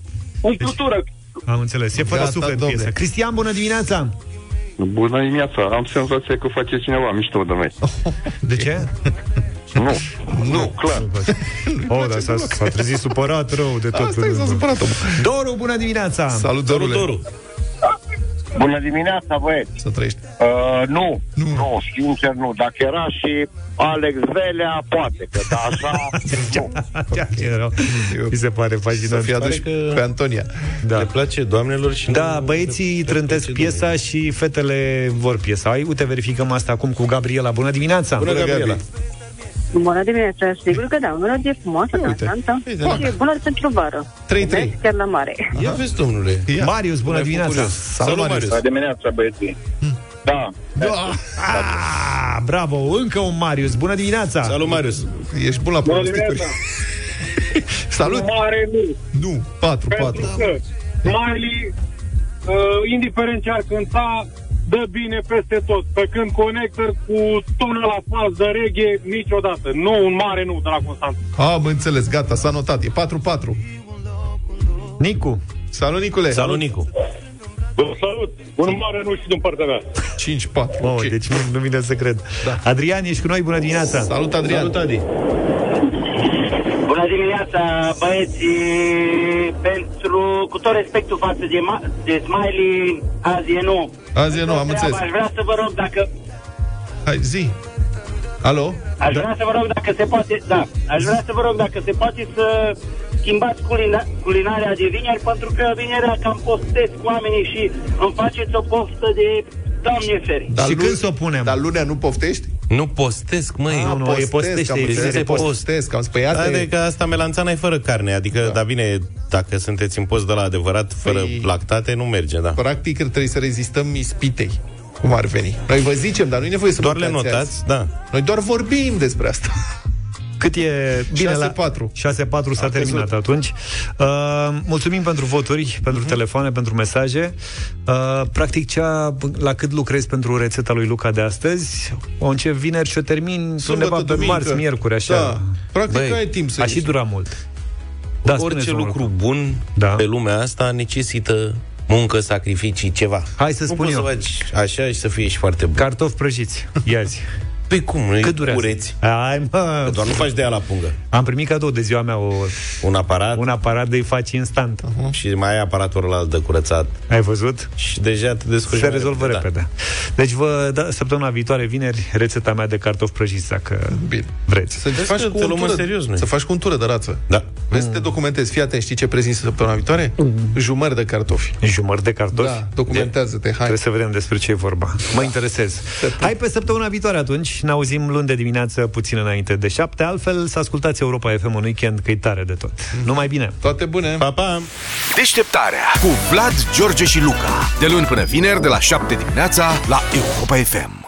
Umplutură. Am înțeles. E fără Gata, suflet domne. piesă. Cristian, bună dimineața! Bună dimineața, am senzația că face cineva mișto de noi. De ce? Nu, nu, clar. Oh, dar s-a, s-a trezit supărat rău de tot. Asta e s-a supărat omul. Doru, bună dimineața! Salut, Doru, Dorule! Doru! Bună dimineața, băieți! Să trăiești. Uh, nu, nu, nu, sincer nu. Dacă era și Alex Velea, poate, că da, așa... nu. Ce rău. Mi se pare Să fascinant. fie adus Pare că- pe Antonia. Da. Le place doamnelor și Da, nu- băieții le trântesc place piesa și fetele vor piesa. Ai, uite, verificăm asta acum cu Gabriela. Bună dimineața! Bună, Gabriela! Bună dimineața, sigur că da, o melodie frumoasă, dansantă. Uite, da. Și bună pentru vară. 3-3. Mergi chiar la mare. Ia vezi, domnule! Ia. Marius, bună Mai dimineața! curios. Salut, Marius! Bună dimineața, băieții. Da, Ah, bravo, încă un Marius. Bună dimineața! Salut, Marius! Ești bun la bună pronosticuri. dimineața. Salut! Mare nu. Nu, 4, 4. Pentru că Smiley, uh, indiferent ce ar cânta, dă bine peste tot. Pe când Connector cu tonul la fals de reggae, niciodată. Nu, un mare nu de la Constanța. Am înțeles, gata, s-a notat. E 4-4. Nicu, Salut, Nicule! Salut, Nicu! Vă salut! Un mare nu și din partea mea. 5-4. oh, ok. deci nu, nu vine să cred. Da. Adrian, ești cu noi, bună dimineața! Salut, Adrian! Salut, Adi! Bună dimineața, băieți! Pentru, cu tot respectul față de, ma- de Smiley, azi e nu. Azi e nu, am Treaba, înțeles. Aș vrea să vă rog dacă Hai, zi! Alo? Aș vrea să vă rog dacă se poate, da, aș vrea să vă rog dacă se poate să schimbați culina, culinarea de vineri, pentru că vinerea cam postesc oamenii și îmi faceți o poftă de Doamne feri. Dar Și luni- când să o punem? Dar lunea nu poftești? Nu postesc, măi. Ah, nu, e postesc, postește, am e înțeles, se post. postesc, am spăiat. Adică asta melanțana e fără carne, adică, da. dar bine, dacă sunteți în post de la adevărat, fără Păi- lactate, nu merge, da. Practic trebuie să rezistăm ispitei. Cum ar veni? Noi vă zicem, dar nu e nevoie să Doar le mâncați notați, azi. da. Noi doar vorbim despre asta. Cât e... Bine, 6-4. la 6-4 s-a A terminat căzut. atunci. Uh, mulțumim pentru voturi, pentru Mhm. telefoane, pentru mesaje. Uh, practic, cea la cât lucrezi pentru rețeta lui Luca de astăzi, o încep vineri și o termin undeva pe duminică. marți, miercuri, așa. Da. Practic Băi, ai timp să A ieși. și durat mult. Da, Orice spuneți, domnul lucru Luca. bun Da. pe lumea asta necesită muncă, sacrificii, ceva. Hai să nu spun poți eu. să faci așa și să fii și foarte bun. Cartofi prăjiți. Ia zi. Păi cum? Nu Cât durează? Cureți. Ai, mă, Că doar nu faci de ea la pungă. Am primit cadou de ziua mea o, Un aparat un aparat de faci instant. și mai ai aparatul ăla de curățat Ai văzut? și deja te descurci Se mai rezolvă repede, repede. Deci vă da, săptămâna viitoare, vineri, rețeta mea de cartofi prăjiți, dacă Bine. vreți. Să faci că cu te o luăm în tură, serios noi. Să faci cu un tură de rață. Da. Vrei să te documentezi? Fii atent, știi ce prezinți săptămâna viitoare? Jumări de cartofi. Jumări de cartofi? Da, documentează-te, hai. Trebuie să vedem despre ce e vorba. Mă interesez. Hai pe săptămâna viitoare atunci. Ne auzim luni de dimineață, puțin înainte de șapte. Altfel, să ascultați Europa FM în weekend, că e tare de tot. Numai bine! Toate bune! Pa, pa! Deșteptarea cu Vlad, George și Luca. De luni până vineri, de la 7 dimineața, la Europa FM.